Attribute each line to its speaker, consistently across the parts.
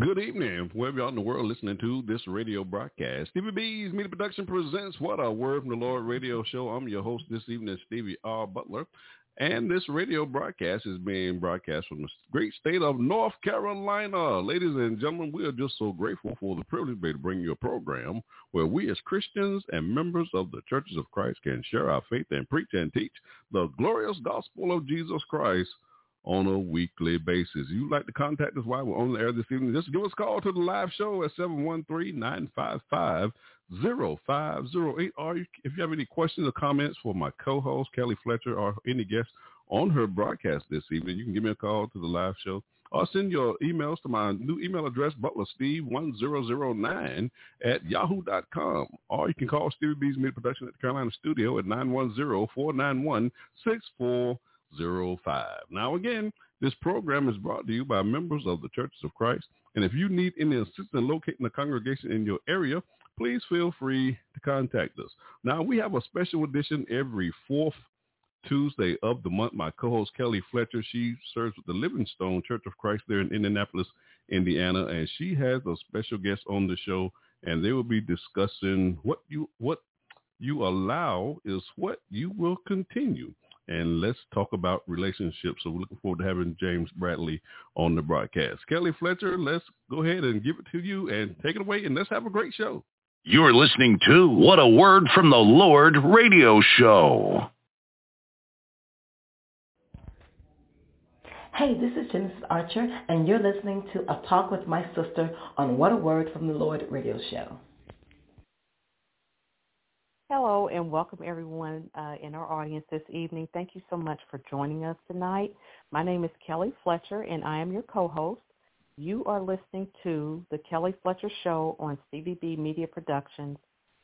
Speaker 1: Good evening, wherever y'all in the world listening to this radio broadcast. Stevie B's Media Production presents What a Word from the Lord radio show. I'm your host this evening, Stevie R. Butler. And this radio broadcast is being broadcast from the great state of North Carolina. Ladies and gentlemen, we are just so grateful for the privilege to bring you a program where we as Christians and members of the churches of Christ can share our faith and preach and teach the glorious gospel of Jesus Christ on a weekly basis. You'd like to contact us while we're on the air this evening, just give us a call to the live show at 713-955-0508. Or if you have any questions or comments for my co-host, Kelli Fletcher, or any guests on her broadcast this evening, you can give me a call to the live show or send your emails to my new email address, butlersteve1009 at yahoo.com. Or you can call Stevie B's Media Production at the Carolina Studio at 910-491-64 05. Now, again, this program is brought to you by members of the Churches of Christ. And if you need any assistance locating a congregation in your area, please feel free to contact us. Now, we have a special edition every fourth Tuesday of the month. My co-host Kelli Fletcher, she serves with the Living Stone Church of Christ there in Indianapolis, Indiana, and she has a special guest on the show, and they will be discussing what you what you allow is what you will continue and let's talk about relationships. So we're looking forward to having James Bradley on the broadcast. Kelli Fletcher, let's go ahead and give it to you and take it away, and let's have a great show.
Speaker 2: You're listening to What a Word from the Lord radio show.
Speaker 3: Hey, this is Genesis Archer, and you're listening to A Talk with My Sister on What a Word from the Lord radio show.
Speaker 4: Hello and welcome everyone uh, in our audience this evening. Thank you so much for joining us tonight. My name is Kelli Fletcher and I am your co-host. You are listening to the Kelli Fletcher Show on Stevie B Media Productions,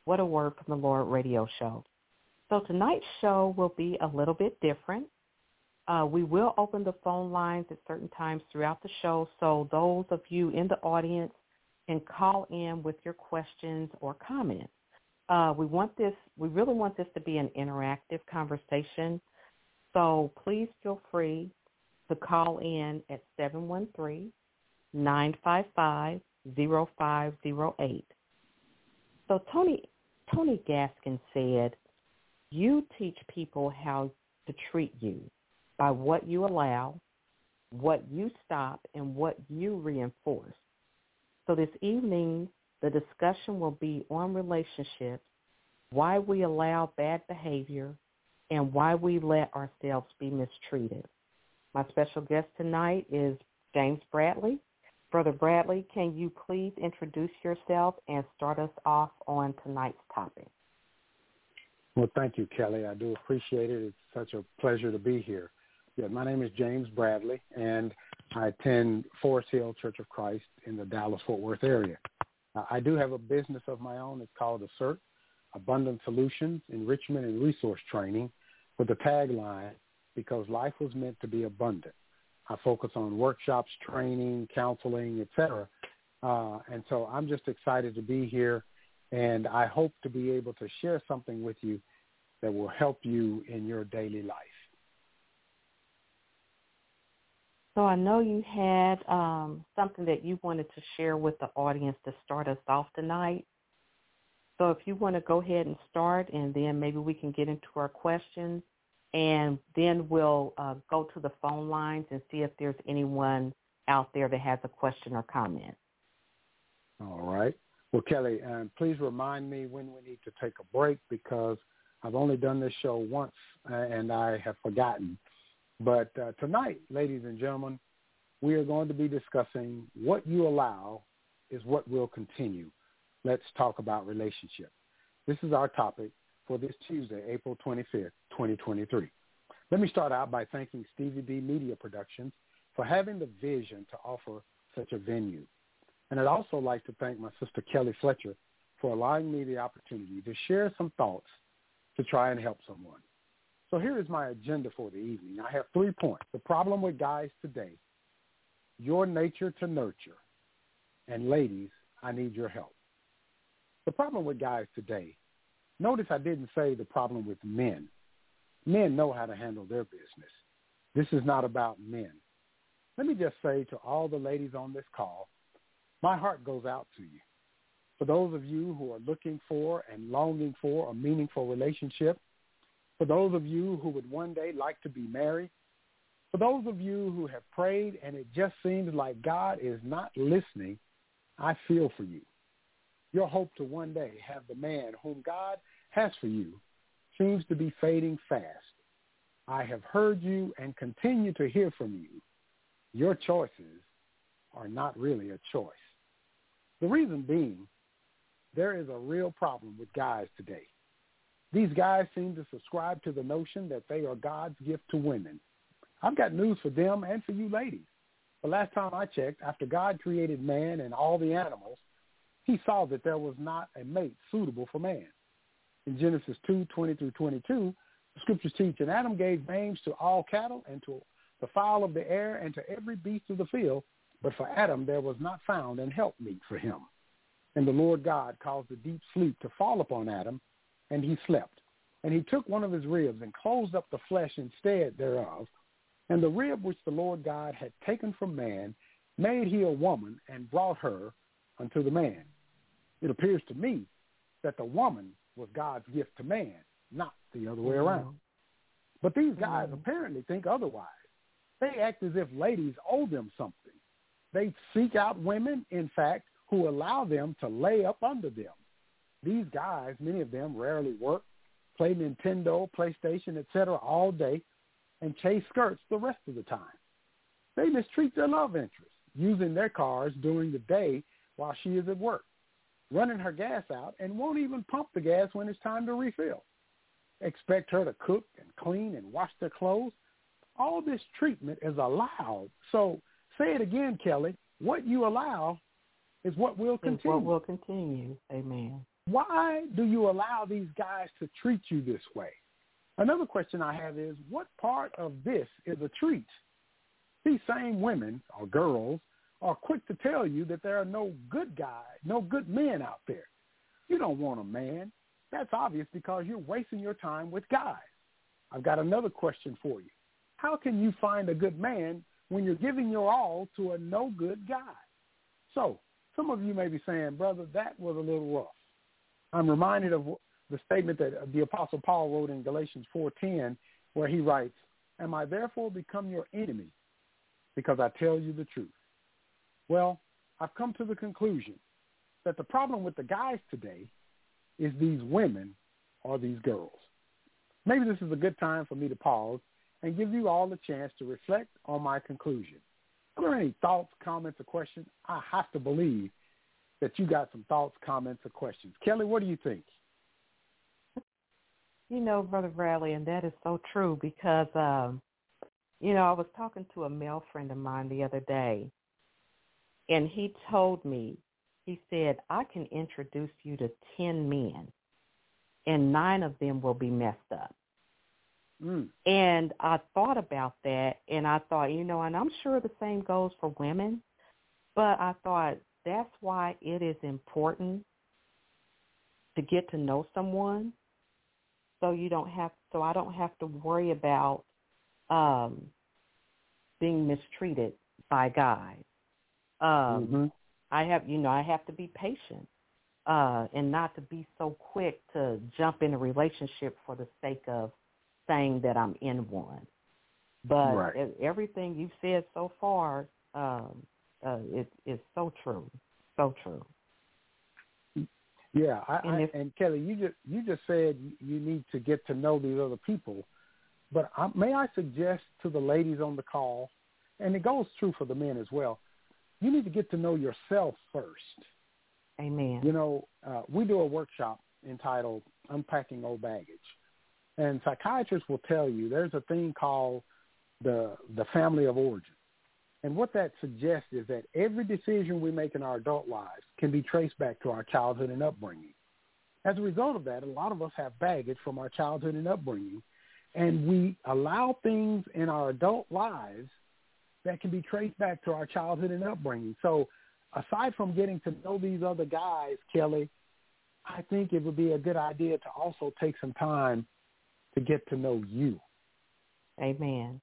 Speaker 4: What a Word from the Lord radio show. So tonight's show will be a little bit different. Uh, we will open the phone lines at certain times throughout the show, so those of you in the audience can call in with your questions or comments. Uh, we want this, we really want this to be an interactive conversation. So please feel free to call in at 713-955-0508. So Tony, Tony Gaskin said, you teach people how to treat you by what you allow, what you stop, and what you reinforce. So this evening, the discussion will be on relationships, why we allow bad behavior, and why we let ourselves be mistreated. My special guest tonight is James Bradley. Brother Bradley, can you please introduce yourself and start us off on tonight's topic?
Speaker 5: Well, thank you, Kelli. I do appreciate it. It's such a pleasure to be here. Yeah, my name is James Bradley, and I attend Forest Hill Church of Christ in the Dallas-Fort Worth area. Uh, I do have a business of my own. It's called Assert Abundant Solutions, Enrichment and Resource Training with the tagline, because life was meant to be abundant. I focus on workshops, training, counseling, etc. Uh, and so I'm just excited to be here, and I hope to be able to share something with you that will help you in your daily life.
Speaker 4: So I know you had um, something that you wanted to share with the audience to start us off tonight. So if you want to go ahead and start, and then maybe we can get into our questions, and then we'll uh, go to the phone lines and see if there's anyone out there that has a question or comment.
Speaker 5: All right. Well, Kelli, um, please remind me when we need to take a break because I've only done this show once uh, and I have forgotten. But uh, tonight, ladies and gentlemen, we are going to be discussing what you allow is what will continue. Let's talk about relationship. This is our topic for this Tuesday, April 25th, 2023. Let me start out by thanking Stevie B Media Productions for having the vision to offer such a venue. And I'd also like to thank my sister Kelli Fletcher for allowing me the opportunity to share some thoughts to try and help someone. So here is my agenda for the evening. I have three points. The problem with guys today, your nature to nurture, and ladies, I need your help. The problem with guys today, notice I didn't say the problem with men. Men know how to handle their business. This is not about men. Let me just say to all the ladies on this call, my heart goes out to you. For those of you who are looking for and longing for a meaningful relationship, For those of you who would one day like to be married, for those of you who have prayed and it just seems like God is not listening, I feel for you. Your hope to one day have the man whom God has for you seems to be fading fast. I have heard you and continue to hear from you. Your choices are not really a choice. The reason being, there is a real problem with guys today. These guys seem to subscribe to the notion that they are God's gift to women. I've got news for them and for you ladies. The last time I checked, after God created man and all the animals, he saw that there was not a mate suitable for man. In Genesis 2, 20 through 22, the scriptures teach, and Adam gave names to all cattle and to the fowl of the air and to every beast of the field, but for Adam there was not found an helpmeet for him. And the Lord God caused a deep sleep to fall upon Adam, and he slept. And he took one of his ribs and closed up the flesh instead thereof. And the rib which the Lord God had taken from man made he a woman and brought her unto the man. It appears to me that the woman was God's gift to man, not the other way around. But these guys
Speaker 4: Mhm.
Speaker 5: apparently think otherwise. They act as if ladies owe them something. They seek out women, in fact, who allow them to lay up under them. These guys, many of them rarely work, play Nintendo, PlayStation, etc. all day, and chase skirts the rest of the time. They mistreat their love interest, using their cars during the day while she is at work, running her gas out, and won't even pump the gas when it's time to refill. Expect her to cook and clean and wash their clothes. All this treatment is allowed. So say it again, Kelli. What you allow is what will
Speaker 4: Is
Speaker 5: continue.
Speaker 4: what will continue. Amen.
Speaker 5: Why do you allow these guys to treat you this way? Another question I have is, what part of this is a treat? These same women or girls are quick to tell you that there are no good guys, no good men out there. You don't want a man. That's obvious because you're wasting your time with guys. I've got another question for you. How can you find a good man when you're giving your all to a no good guy? So, some of you may be saying, brother, that was a little rough. I'm reminded of the statement that the Apostle Paul wrote in Galatians 4.10 where he writes, Am I therefore become your enemy because I tell you the truth? Well, I've come to the conclusion that the problem with the guys today is these women or these girls. Maybe this is a good time for me to pause and give you all a chance to reflect on my conclusion. Are there any thoughts, comments, or questions? I have to believe that you got some thoughts, comments, or questions. Kelli, what do you think?
Speaker 4: You know, Brother Bradley, and that is so true because, um, you know, I was talking to a male friend of mine the other day, and he told me, he said, I can introduce you to 10 men, and nine of them will be messed up.
Speaker 5: Mm.
Speaker 4: And I thought about that, and I thought, you know, and I'm sure the same goes for women, but I thought that's why it is important to get to know someone so you don't have so I don't have to worry about um being mistreated by guys. Um
Speaker 5: Mhm.
Speaker 4: I have you know, I have to be patient uh and not to be so quick to jump in a relationship for the sake of saying that I'm in one. But
Speaker 5: Right.
Speaker 4: everything you've said so far um uh it is so true. So true.
Speaker 5: Yeah, I,
Speaker 4: And
Speaker 5: I, and Kelli, you just you just said you need to get to know these other people, but I, may I suggest to the ladies on the call, and it goes true for the men as well. You need to get to know yourself first.
Speaker 4: Amen.
Speaker 5: You know, uh, we do a workshop entitled "Unpacking Old Baggage," and psychiatrists will tell you there's a thing called the the family of origin. And what that suggests is that every decision we make in our adult lives can be traced back to our childhood and upbringing. As a result of that, a lot of us have baggage from our childhood and upbringing, and we allow things in our adult lives that can be traced back to our childhood and upbringing. So aside from getting to know these other guys, Kelli, I think it would be a good idea to also take some time to get to know you.
Speaker 4: Amen.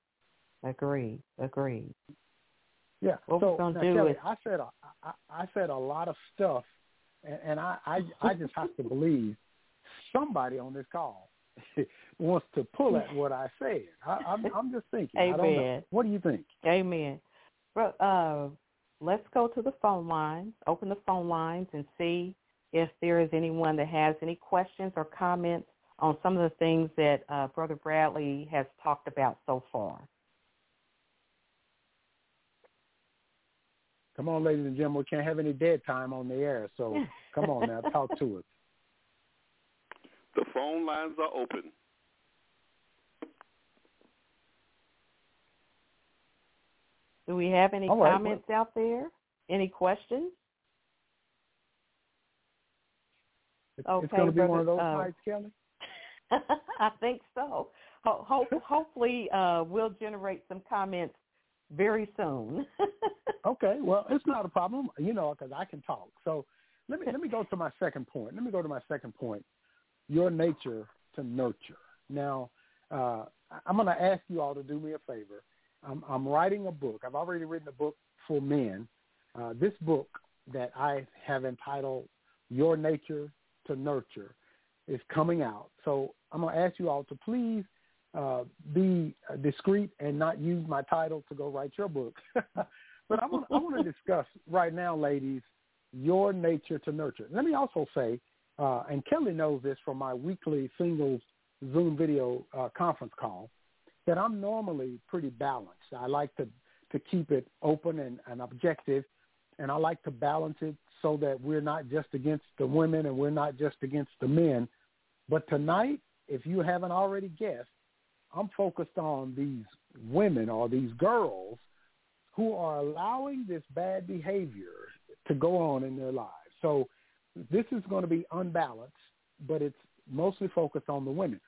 Speaker 4: Agreed. Agreed.
Speaker 5: Yeah.
Speaker 4: What
Speaker 5: so now, Kelli,
Speaker 4: is-
Speaker 5: I said a, I, I said a lot of stuff, and, and I, I I just have to believe somebody on this call wants to pull at what I said. I, I'm, I'm just thinking. I don't know.
Speaker 4: Amen.
Speaker 5: What do you think?
Speaker 4: Amen. Well, uh, let's go to the phone lines, open the phone lines and see if there is anyone that has any questions or comments on some of the things that uh, Brother Bradley has talked about so far.
Speaker 5: Come on, ladies and gentlemen. We can't have any dead time on the air, so come on now, talk to us.
Speaker 1: The phone lines are open.
Speaker 4: Do we have any
Speaker 5: All right,
Speaker 4: comments out there? Any questions?
Speaker 5: It's,
Speaker 4: Okay,
Speaker 5: it's going to be one of those
Speaker 4: brother, uh,
Speaker 5: nights, Kelli.
Speaker 4: I think so. Ho- ho- hopefully, uh, we'll generate some comments very soon.
Speaker 5: Okay, well, it's not a problem, you know, because I can talk. So let me let me go to my second point. Let me go to my second point. Your nature to nurture. Now, uh, I'm going to ask you all to do me a favor. I'm, I'm writing a book. I've already written a book for men. Uh, this book that I have entitled "Your Nature to Nurture" is coming out. So I'm going to ask you all to please uh, be discreet and not use my title to go write your book. but I want, to discuss right now, ladies, your nature to nurture. Let me also say, uh, and Kelli knows this from my weekly singles Zoom video uh, conference call, that I'm normally pretty balanced. I like to, to keep it open and, and objective, and I like to balance it so that we're not just against the women and we're not just against the men. But tonight, if you haven't already guessed, I'm focused on these women or these girls who are allowing this bad behavior to go on in their lives. So this is going to be unbalanced, but it's mostly focused on the women.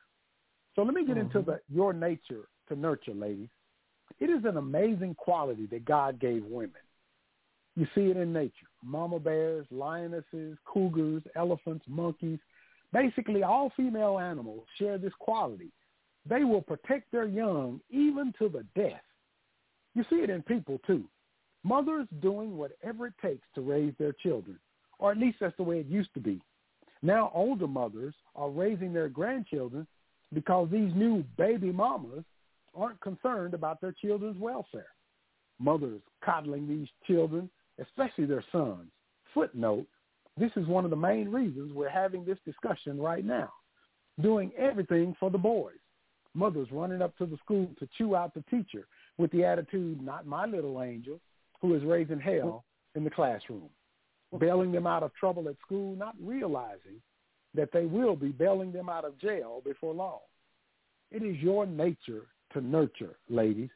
Speaker 5: So let me get into
Speaker 4: Mhm.
Speaker 5: the your nature to nurture, ladies. It is an amazing quality that God gave women. You see it in nature. Mama bears, lionesses, cougars, elephants, monkeys, basically all female animals share this quality. They will protect their young even to the death. You see it in people too. Mothers doing whatever it takes to raise their children, or at least that's the way it used to be. Now older mothers are raising their grandchildren because these new baby mamas aren't concerned about their children's welfare. Mothers coddling these children, especially their sons. Footnote, this is one of the main reasons we're having this discussion right now. Doing everything for the boys. Mothers running up to the school to chew out the teacher with the attitude, not my little angel, who is raising hell in the classroom. Bailing them out of trouble at school, not realizing that they will be bailing them out of jail before long. It is your nature to nurture, ladies.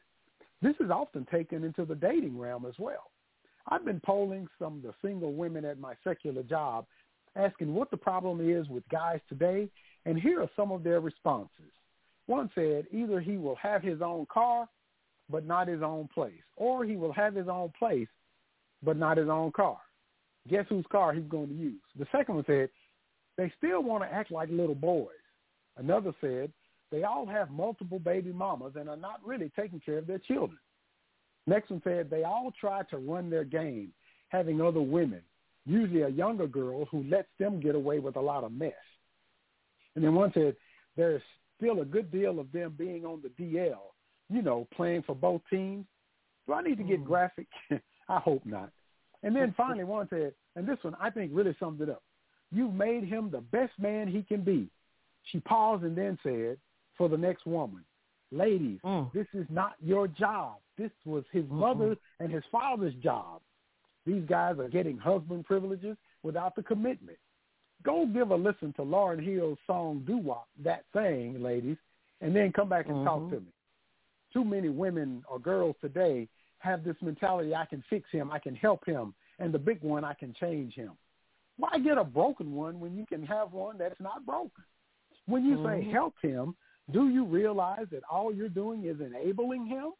Speaker 5: This is often taken into the dating realm as well. I've been polling some of the single women at my secular job, asking what the problem is with guys today, and here are some of their responses. One said either he will have his own car, but not his own place, or he will have his own place, but not his own car. Guess whose car he's going to use? The second one said they still want to act like little boys. Another said they all have multiple baby mamas and are not really taking care of their children. Next one said they all try to run their game, having other women, usually a younger girl who lets them get away with a lot of mess. And then one said there's still a good deal of them being on the DL, you know, playing for both teams. Do I need to get
Speaker 4: Mm.
Speaker 5: graphic? I hope not. And then finally one said, and this one I think really sums it up. You've made him the best man he can be. She paused and then said, for the next woman, ladies,
Speaker 4: Mm.
Speaker 5: this is not your job. This was his
Speaker 4: Mm-mm.
Speaker 5: mother's and his father's job. These guys are getting husband privileges without the commitment. Go give a listen to Lauryn Hill's song Doo Wop, that thing, ladies, and then come back and talk
Speaker 4: Mhm.
Speaker 5: to me. Too many women or girls today have this mentality, I can fix him, I can help him, and the big one, I can change him. Why get a broken one when you can have one that's not broken? When you say
Speaker 4: Mhm.
Speaker 5: help him, do you realize that all you're doing is enabling him?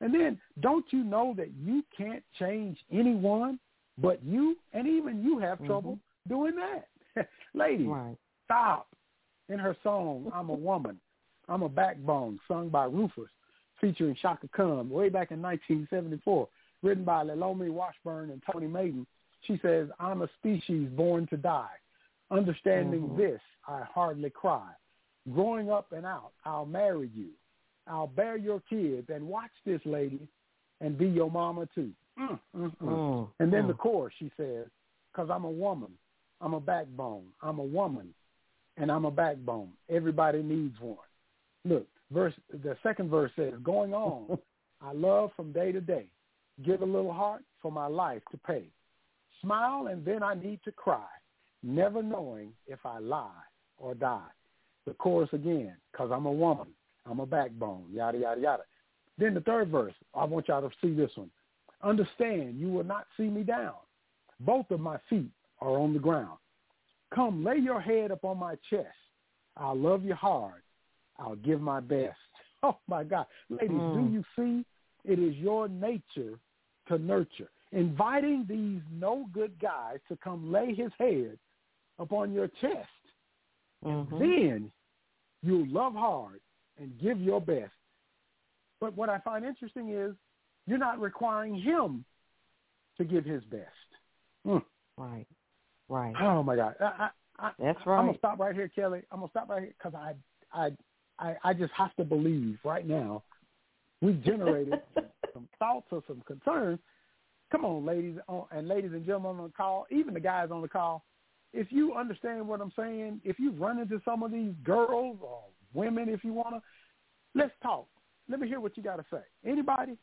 Speaker 5: And then don't you know that you can't change anyone but you? And even you have trouble doing that. Ladies,
Speaker 4: Right.
Speaker 5: stop. In her song, I'm a Woman, I'm a Backbone, sung by Rufus, featuring Chaka Khan way back in 1974, written by Lalomie Washburn and Tony Maiden, she says, I'm a species born to die. Understanding
Speaker 4: Mhm.
Speaker 5: this, I hardly cry. growing up and out. I'll marry you. I'll bear your kids. And watch this, lady, and be your mama too. Mm, mm, mm.
Speaker 4: Mm,
Speaker 5: And then
Speaker 4: mm.
Speaker 5: the chorus, she says, because I'm a woman. I'm a backbone. I'm a woman, and I'm a backbone. Everybody needs one. Look, verse. The second verse says, going on, I love from day to day. Give a little heart for my life to pay. Smile and then I need to cry, never knowing if I lie or die. The chorus again, because I'm a woman. I'm a backbone, yada, yada, yada. Then the third verse, I want y'all to see this one. Understand, you will not see me down. Both of my feet are on the ground. Come, lay your head upon my chest. I'll love you hard. I'll give my best. Oh, my God. Ladies,
Speaker 4: Mm.
Speaker 5: do you see? It is your nature to nurture. Inviting these no good guys to come lay his head upon your chest.
Speaker 4: Mhm.
Speaker 5: Then you'll love hard and give your best. But what I find interesting is you're not requiring him to give his best. Hmm.
Speaker 4: Right. Right.
Speaker 5: Oh my God! I, I, I,
Speaker 4: That's
Speaker 5: I'm gonna stop right here, Kelli. I'm gonna stop right here because I, I, I, I just have to believe right now we've generated some thoughts or some concerns. Come on, ladies on- and ladies and gentlemen on the call, even the guys on the call. If you understand what I'm saying, if you run into some of these girls or women, if you wanna, let's talk. Let me hear what you got to say. Anybody?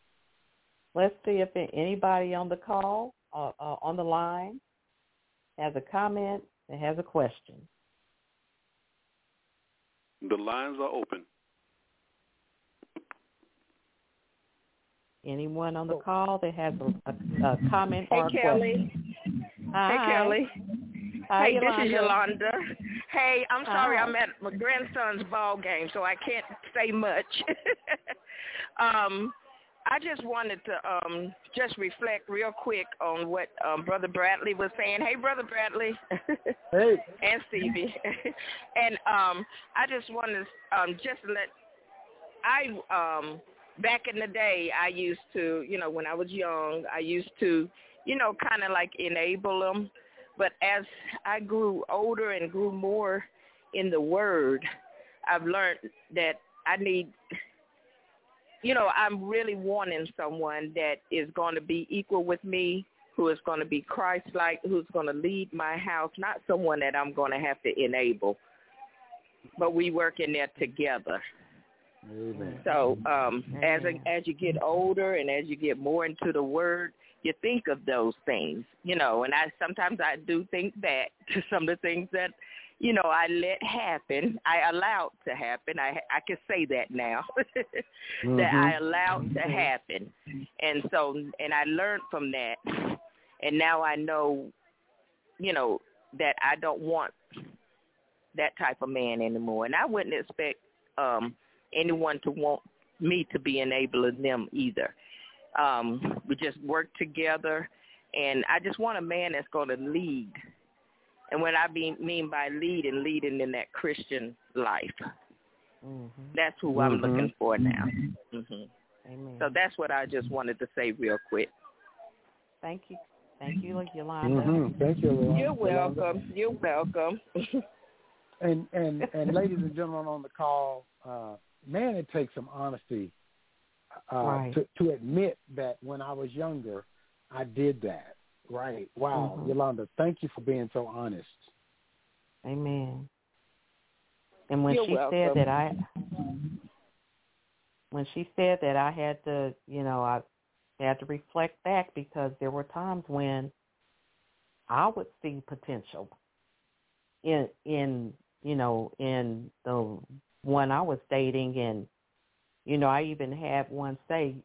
Speaker 4: Let's see if anybody on the call, uh, uh, on the line, has a comment and has a question.
Speaker 1: The lines are open.
Speaker 4: Anyone on the
Speaker 5: Oh.
Speaker 4: call that has a, a, a comment
Speaker 6: Hey
Speaker 4: or a
Speaker 6: Kelli.
Speaker 4: question?
Speaker 6: Hey Kelli.
Speaker 4: Hi,
Speaker 6: hey, this is
Speaker 4: Yolanda.
Speaker 6: Yolanda. Hey, I'm sorry
Speaker 4: Hi.
Speaker 6: I'm at my grandson's ball game, so I can't say much. um, I just wanted to um just reflect real quick on what um Brother Bradley was saying. Hey, Brother Bradley.
Speaker 5: Hey.
Speaker 6: and Stevie. and um I just wanted to um just let I um back in the day I used to, you know, when I was young, I used to, you know, kind of like enable them. But as I grew older and grew more in the word, I've learned that I need you know, I'm really wanting someone that is going to be equal with me, who is going to be Christ-like, who's going to lead my house, not someone that I'm going to have to enable. But we work in there together.
Speaker 5: Amen.
Speaker 6: So um, as a, as you get older and as you get more into the Word, you think of those things, you know. And I sometimes I do think back to some of the things that, you know, I let happen. I allowed to happen. I I can say that now that I allowed to happen, and so and I learned from that, and now I know, you know, that I don't want that type of man anymore, and I wouldn't expect um anyone to want me to be enabling them either. Um, we just work together, and I just want a man that's going to lead. And what I mean, mean by leading, leading in that Christian life.
Speaker 4: hmm
Speaker 6: That's who I'm
Speaker 5: Mhm.
Speaker 6: looking for now. hmm
Speaker 4: Amen.
Speaker 6: So that's what I just wanted to say real quick.
Speaker 4: Thank you. Thank you, Yolanda.
Speaker 5: Mm-hmm. Thank you. Yolanda.
Speaker 6: You're welcome. You're welcome.
Speaker 5: And and and ladies and gentlemen on the call, uh, man, it takes some honesty uh,
Speaker 4: Right.
Speaker 5: to to admit that when I was younger, I did that. Right? Wow,
Speaker 4: Mhm.
Speaker 5: Yolanda, thank you for being so honest.
Speaker 4: Amen. And when
Speaker 6: You're
Speaker 4: she said that I when she said that I had to, you know, I had to reflect back because there were times when I would see potential in in you know, in the one I was dating and you know, I even had one say, You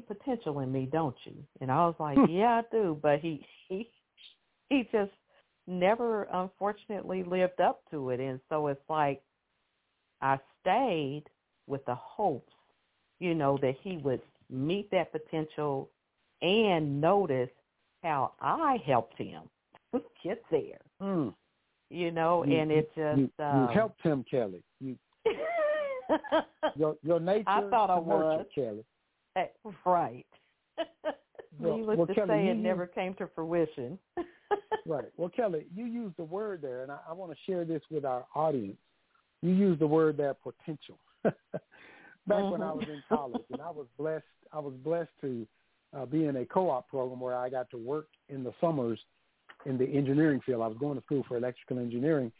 Speaker 4: see potential in me, don't you? And I was like, Yeah, I do but he he he just never unfortunately lived up to it and so it's like I stayed with the hopes, you know, that he would meet that potential and notice how I helped him get there.
Speaker 5: Mm.
Speaker 4: You know,
Speaker 5: You-
Speaker 4: and it just
Speaker 5: You,
Speaker 4: um,
Speaker 5: you helped him, Kelli. You your your nature
Speaker 4: I thought I
Speaker 5: nurture,
Speaker 4: was. Right.
Speaker 5: Well- well,
Speaker 4: to
Speaker 5: Kelli,
Speaker 4: say,
Speaker 5: you
Speaker 4: it
Speaker 5: use-
Speaker 4: never came to fruition.
Speaker 5: Right. Well, Kelli, you used the word there, and I, I want to share this with our audience. you used the word there potential. Back
Speaker 4: mm-hmm.
Speaker 5: when I was in college, and I was blessed. I was blessed to uh, be in a co-op program where I got to work in the summers in the engineering field. I was going to school for electrical engineering.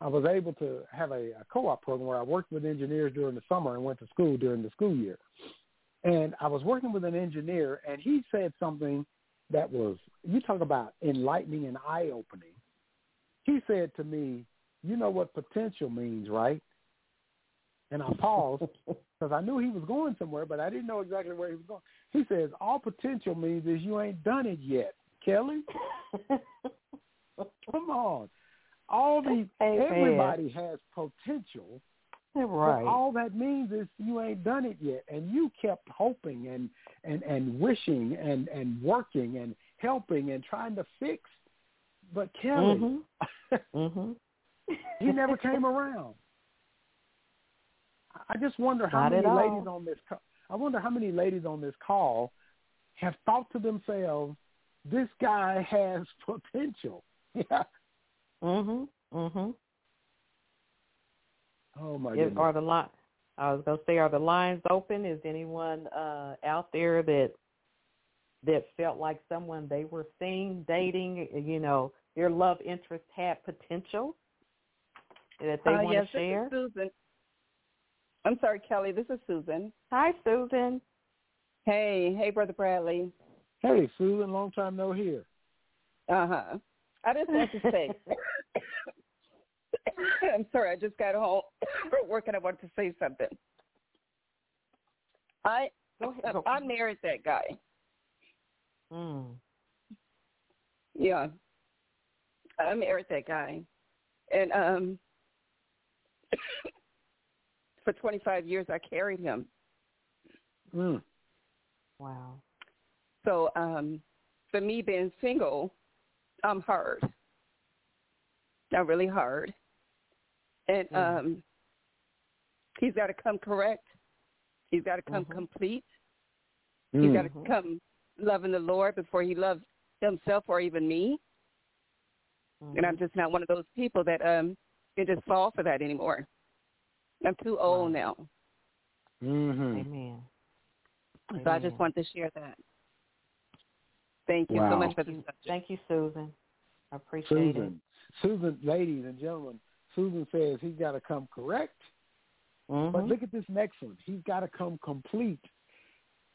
Speaker 5: I was able to have a, a co-op program where I worked with engineers during the summer and went to school during the school year. And I was working with an engineer, and he said something that was, you talk about enlightening and eye-opening. He said to me, you know what potential means, right? And I paused because I knew he was going somewhere, but I didn't know exactly where he was going. He says, all potential means is you ain't done it yet, Kelli. Come on. All the
Speaker 4: Amen.
Speaker 5: everybody has potential.
Speaker 4: Right.
Speaker 5: But all that means is you ain't done it yet, and you kept hoping and and and wishing and and working and helping and trying to fix. But Kelli,
Speaker 4: Mm-hmm. mm-hmm.
Speaker 5: he never came around. I just wonder how
Speaker 4: Not
Speaker 5: many ladies on this. I wonder how many ladies on this call have thought to themselves, "This guy has potential." Yeah.
Speaker 4: Mhm. Mhm.
Speaker 5: Oh my
Speaker 4: Is,
Speaker 5: goodness.
Speaker 4: are the line? I was gonna say, are the lines open? Is anyone uh, out there that that felt like someone they were seeing, dating, you know, their love interest had potential that they
Speaker 7: uh,
Speaker 4: want
Speaker 7: yes,
Speaker 4: to share?
Speaker 7: This is Susan. I'm sorry, Kelli. This is Susan.
Speaker 4: Hi, Susan.
Speaker 7: Hey, hey, Brother Bradley.
Speaker 5: Hey, Susan, long time no hear.
Speaker 7: Uh huh. I just want to say, I'm sorry. I just got home from work and I wanted to say something. I
Speaker 4: Go ahead. Go.
Speaker 7: I married that guy.
Speaker 4: Mm.
Speaker 7: Yeah, I married that guy, and um, for 25 years I carried him.
Speaker 5: Mm.
Speaker 4: Wow.
Speaker 7: So um, for me being single, I'm hard. I'm really hard. And
Speaker 4: Mm.
Speaker 7: um, he's got to come correct. He's got to come
Speaker 4: Mhm.
Speaker 7: complete. He's got to come loving the Lord before he loves himself or even me. And I'm
Speaker 4: Mhm.
Speaker 7: just not one of those people that um can just fall for that anymore. I'm too old
Speaker 4: Right.
Speaker 7: now.
Speaker 5: Mm-hmm.
Speaker 4: Amen.
Speaker 7: So I just want to share that. Thank you
Speaker 5: Wow.
Speaker 7: so much for
Speaker 4: Thank you,
Speaker 7: subject.
Speaker 4: thank you, Susan. I appreciate it.
Speaker 5: Susan, Susan, ladies and gentlemen, Susan says he's got to come correct.
Speaker 4: Mhm.
Speaker 5: But look at this next one. He's got to come complete.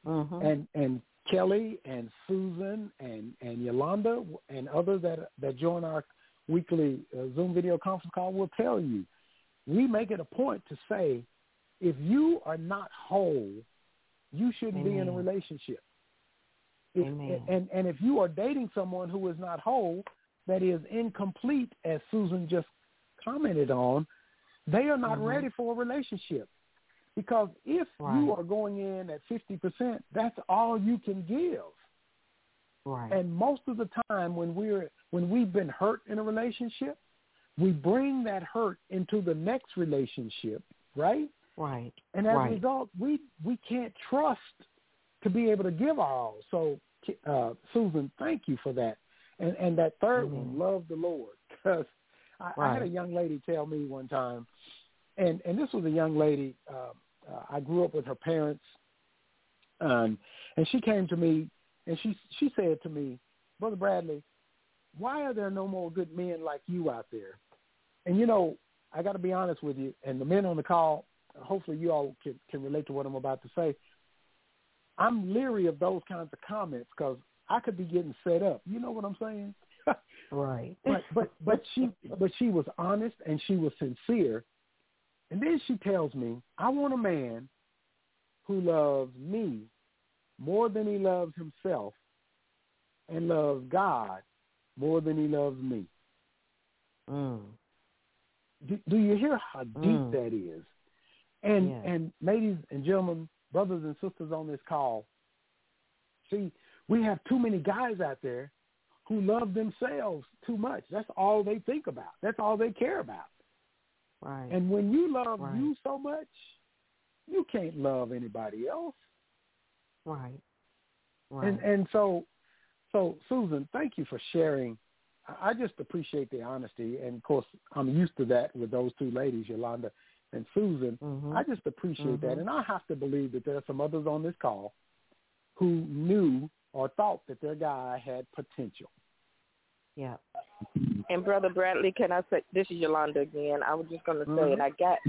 Speaker 4: Mhm.
Speaker 5: And and Kelli and Susan and and Yolanda and others that that join our weekly uh, Zoom video conference call will tell you. We make it a point to say, if you are not whole, you shouldn't be in a relationship. If- And and if you are dating someone who is not whole, that is incomplete, as Susan just commented on, they are not
Speaker 4: Mhm.
Speaker 5: ready for a relationship. Because if
Speaker 4: Right.
Speaker 5: you are going in at fifty percent, that's all you can give.
Speaker 4: Right.
Speaker 5: And most of the time, when we're when we've been hurt in a relationship, we bring that hurt into the next relationship, right?
Speaker 4: right.
Speaker 5: And as
Speaker 4: Right.
Speaker 5: a result, we we can't trust to be able to give our all. So, uh, Susan, thank you for that. And and that 3rd
Speaker 4: Amen.
Speaker 5: one, love the Lord, because I, I had a young lady tell me one time, and and this was a young lady. Uh, uh, I grew up with her parents, um, and she came to me and she she said to me, Brother Bradley, why are there no more good men like you out there? And you know, I got to be honest with you, and the men on the call, hopefully you all can can relate to what I'm about to say. I'm leery of those kinds of comments because I could be getting set up. You know what I'm saying?
Speaker 4: Right.
Speaker 5: but but but she but she was honest and she was sincere. And then she tells me, I want a man who loves me more than he loves himself and loves God more than he loves me.
Speaker 4: Mm.
Speaker 5: Do, do you hear how deep
Speaker 4: Mm.
Speaker 5: that is? And
Speaker 4: Yes.
Speaker 5: and ladies and gentlemen, brothers and sisters on this call, see, we have too many guys out there who love themselves too much. That's all they think about. That's all they care about.
Speaker 4: Right.
Speaker 5: And when you love
Speaker 4: Right.
Speaker 5: you so much, you can't love anybody else.
Speaker 4: right. Right.
Speaker 5: And and so so Susan, thank you for sharing. I just appreciate the honesty and of course I'm used to that with those two ladies, Yolanda and Susan.
Speaker 4: Mhm.
Speaker 5: I just appreciate that,
Speaker 4: Mhm.
Speaker 5: and I have to believe that there are some others on this call who knew or thought that their guy had potential.
Speaker 4: Yeah.
Speaker 6: And brother Bradley, can I say this is Yolanda again? I was just gonna say, and I got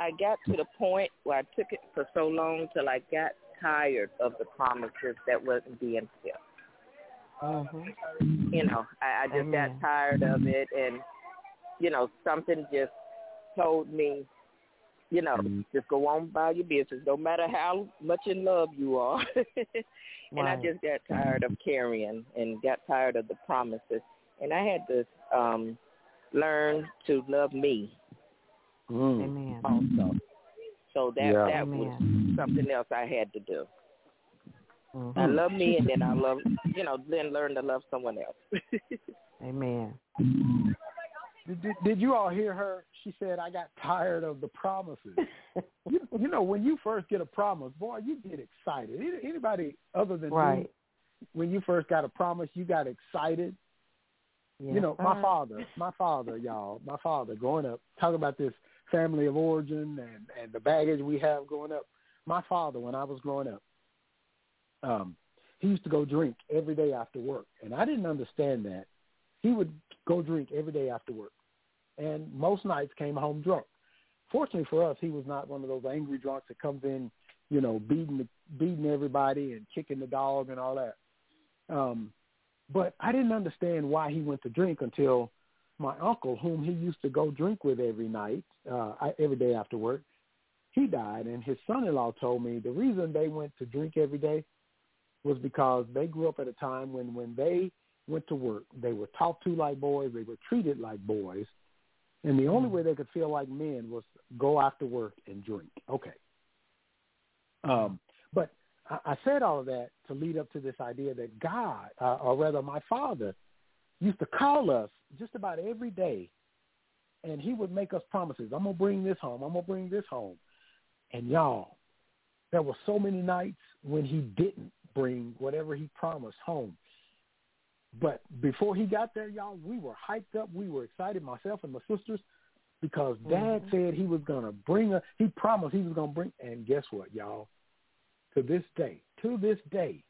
Speaker 6: I got to the point where I took it for so long till I got tired of the promises that wasn't being kept.
Speaker 4: Mhm.
Speaker 6: You know, I, I just
Speaker 4: Amen.
Speaker 6: got tired of it, and you know, something just told me, you know, just go on by your business, no matter how much in love you are. and I just got tired of carrying and got tired of the promises, and I had to um learn to love me
Speaker 5: Mm.
Speaker 4: Amen.
Speaker 6: also. So that
Speaker 5: Yeah.
Speaker 6: that was something else I had to do.
Speaker 4: Mhm.
Speaker 6: I love me, and then I love, you know, then learn to love someone else.
Speaker 4: Amen.
Speaker 5: Did, did, did you all hear her? She said, "I got tired of the promises." you, you know, when you first get a promise, boy, you get excited. Anybody other than me,
Speaker 4: right.
Speaker 5: when you first got a promise, you got excited.
Speaker 4: Yes,
Speaker 5: you know, my
Speaker 4: sir.
Speaker 5: father, my father, y'all, my father, growing up, talking about this family of origin and and the baggage we have growing up. My father, when I was growing up, um, he used to go drink every day after work, and I didn't understand that. He would go drink every day after work, and most nights came home drunk. Fortunately for us, he was not one of those angry drunks that comes in, you know, beating the, beating everybody and kicking the dog and all that. Um, but I didn't understand why he went to drink until my uncle, whom he used to go drink with every night, uh, every day after work, he died, and his son-in-law told me the reason they went to drink every day was because they grew up at a time when when they went to work, they were talked to like boys, they were treated like boys, and the only way they could feel like men was go after work and drink. Okay. Um, I, I said all of that to lead up to this idea that God, uh, or rather my father, used to call us just about every day, and he would make us promises. I'm gonna bring this home. I'm gonna bring this home. And y'all, there were so many nights when he didn't bring whatever he promised home. But before he got there, y'all, we were hyped up. We were excited, myself and my sisters, because Dad
Speaker 4: Mhm.
Speaker 5: said he was gonna bring a. He promised he was gonna bring. And guess what, y'all? To this day, to this day,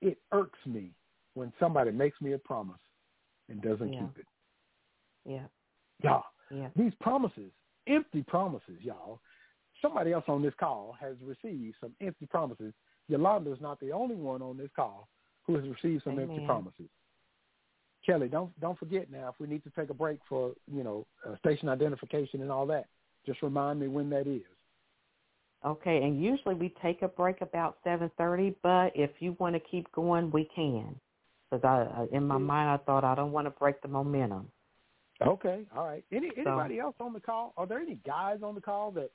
Speaker 5: it irks me when somebody makes me a promise and doesn't
Speaker 4: Yeah.
Speaker 5: keep it.
Speaker 4: Yeah.
Speaker 5: Y'all,
Speaker 4: Yeah.
Speaker 5: these promises, empty promises, y'all. Somebody else on this call has received some empty promises. Yolanda's not the only one on this call who has received some empty promises. Kelli, don't don't forget now if we need to take a break for you know uh, station identification and all that. Just remind me when that is.
Speaker 4: Okay, and usually we take a break about seven thirty, but if you want to keep going, we can. Because I, in my mind, I thought I don't want to break the momentum.
Speaker 5: Okay, all right. Any anybody else on the call? Are there any guys on the call that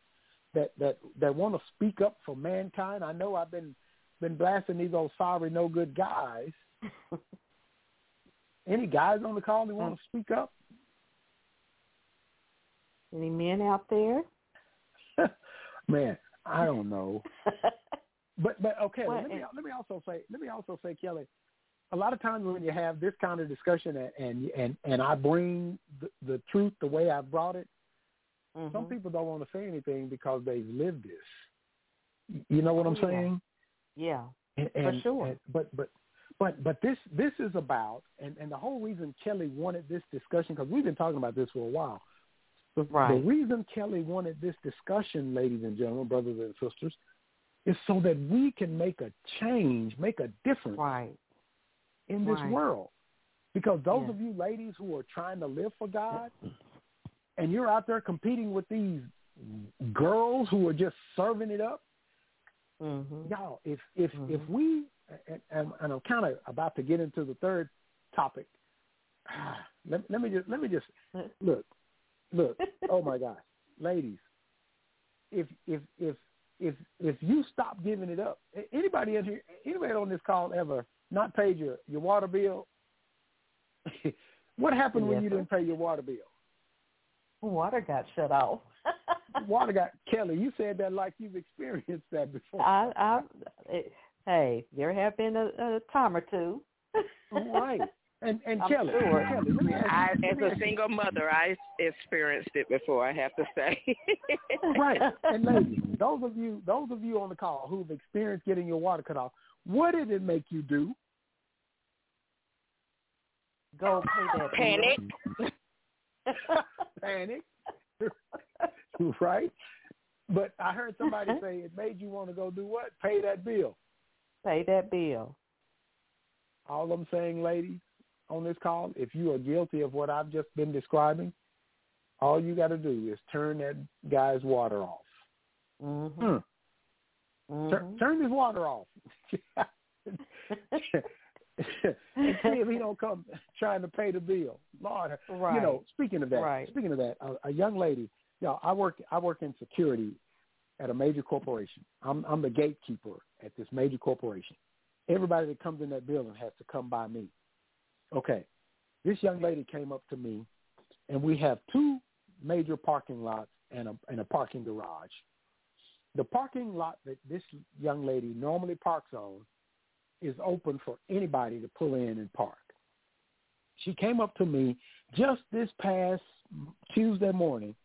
Speaker 5: that that that want to speak up for mankind? I know I've been been blasting these old sorry no good guys. Any guys on the call that want to mm. speak up?
Speaker 4: Any men out there?
Speaker 5: Man, I don't know. But but okay,
Speaker 4: Well,
Speaker 5: let me let me also say let me also say Kelli, a lot of times when you have this kind of discussion and and and, and I bring the, the truth the way I brought it, some
Speaker 4: Mhm.
Speaker 5: people don't want to say anything because they've lived this. You know what
Speaker 4: Oh,
Speaker 5: I'm
Speaker 4: yeah.
Speaker 5: saying?
Speaker 4: Yeah.
Speaker 5: And,
Speaker 4: For sure.
Speaker 5: and- but but but but this this is about and and the whole reason Kelli wanted this discussion because we've been talking about this for a while. The,
Speaker 4: Right.
Speaker 5: the reason Kelli wanted this discussion, ladies and gentlemen, brothers and sisters, is so that we can make a change, make a difference
Speaker 4: Right.
Speaker 5: in this
Speaker 4: Right.
Speaker 5: world. Because those
Speaker 4: Yeah.
Speaker 5: of you ladies who are trying to live for God, and you're out there competing with these girls who are just serving it up,
Speaker 4: Mhm.
Speaker 5: y'all, if if
Speaker 4: Mhm.
Speaker 5: if we and, and, and I'm kind of about to get into the third topic. Let, let me just let me just look, look. Oh my gosh, ladies, if if if if if you stop giving it up, anybody in here, anybody on this call ever not paid your your water bill? what happened when you
Speaker 4: sir.
Speaker 5: didn't pay your water bill?
Speaker 4: Water got shut off.
Speaker 5: Water got Kelli. You said that like you've experienced that before.
Speaker 4: I, I, it, hey, there have been a, a time or two.
Speaker 5: right, And and
Speaker 4: I'm
Speaker 5: Kelli,
Speaker 4: sure.
Speaker 5: Kelli, let me ask you-
Speaker 6: I, as a single mother, I experienced it before. I have to say.
Speaker 5: Oh, right. And ladies, those of you those of you on the call who've experienced getting your water cut off, what did it make you do?
Speaker 4: Go pay that
Speaker 6: Panic.
Speaker 5: Panic. right? But I heard somebody say it made you want to go do what? Pay that bill.
Speaker 4: Pay that bill.
Speaker 5: All I'm saying, ladies, on this call, if you are guilty of what I've just been describing, all you got to do is turn that guy's water off.
Speaker 4: Mm-hmm.
Speaker 5: Hmm.
Speaker 4: Mm-hmm.
Speaker 5: Turn, turn his water off. and see if he don't come trying to pay the bill. Lord,
Speaker 4: Right.
Speaker 5: you know. Speaking of that,
Speaker 4: Right.
Speaker 5: speaking of that, a, a young lady. You know, I work. I work in security at a major corporation. I'm I'm the gatekeeper at this major corporation. Everybody that comes in that building has to come by me. Okay, this young lady came up to me, and we have two major parking lots and a and a parking garage. The parking lot that this young lady normally parks on is open for anybody to pull in and park. She came up to me just this past Tuesday morning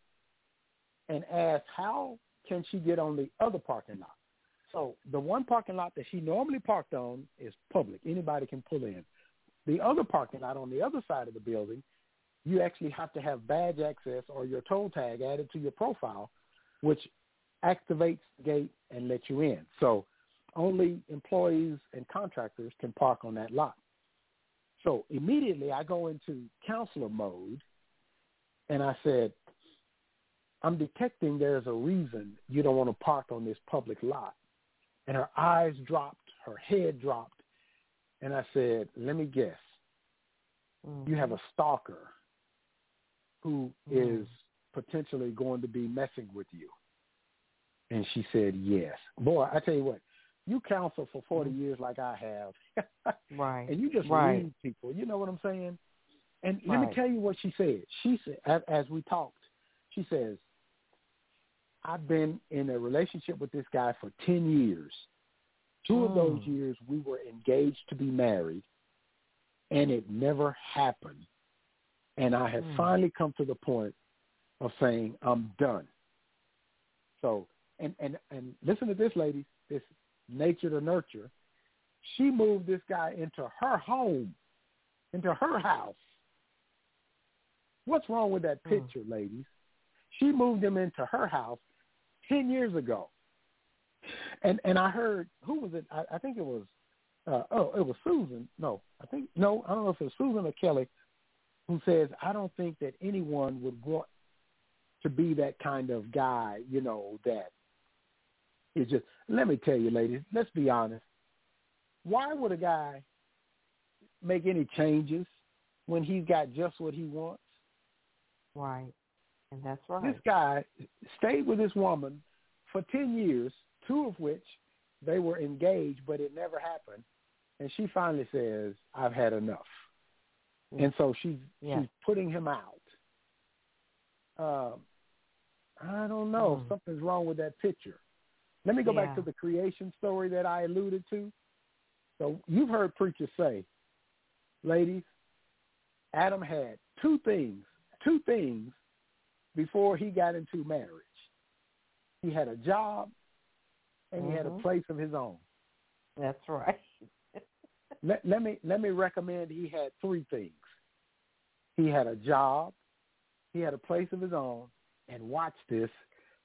Speaker 5: and asked how can she get on the other parking lot. So the one parking lot that she normally parked on is public. Anybody can pull in. The other parking lot on the other side of the building, you actually have to have badge access or your toll tag added to your profile, which activates the gate and lets you in. So only employees and contractors can park on that lot. So immediately I go into counselor mode and I said, I'm detecting there's a reason you don't want to park on this public lot. And her eyes dropped, her head dropped. And I said, let me guess. You have mm-hmm. a stalker who mm-hmm. is potentially going to be messing with you. And she said, yes. Boy, I tell you what, you counsel for 40 mm-hmm. years like I have.
Speaker 4: Right.
Speaker 5: and you just
Speaker 4: Right.
Speaker 5: read people. You know what I'm saying? And let me tell you what she said. She said, as, as we talked, she says, I've been in a relationship with this guy for 10 years. Two of those
Speaker 4: Mm.
Speaker 5: years we were engaged to be married, and it never happened. And I have
Speaker 4: Mm.
Speaker 5: finally come to the point of saying, I'm done. So, and, and, and listen to this, ladies, this nature to nurture. She moved this guy into her home, into her house. What's wrong with that
Speaker 4: Mm.
Speaker 5: picture, ladies? She moved him into her house 10 years ago. And and I heard who was it? I, I think it was uh, oh it was Susan. No, I think no, I don't know if it was Susan or Kelli who says I don't think that anyone would want to be that kind of guy. You know that is just. Let me tell you, ladies. Let's be honest. Why would a guy make any changes when he's got just what he wants?
Speaker 4: Right. And that's right.
Speaker 5: This guy stayed with this woman for 10 years, two of which they were engaged, but it never happened. And she finally says, I've had enough. And so she's,
Speaker 4: Yeah.
Speaker 5: she's putting him out. Um, I don't know.
Speaker 4: Mm.
Speaker 5: Something's wrong with that picture. Let me go back to the creation story that I alluded to. So you've heard preachers say, ladies, Adam had two things, two things before he got into marriage. He had a job and he had a
Speaker 4: Mhm.
Speaker 5: place of his own.
Speaker 4: That's right.
Speaker 5: Let, let me let me recommend he had three things. He had a job, he had a place of his own, and watch this,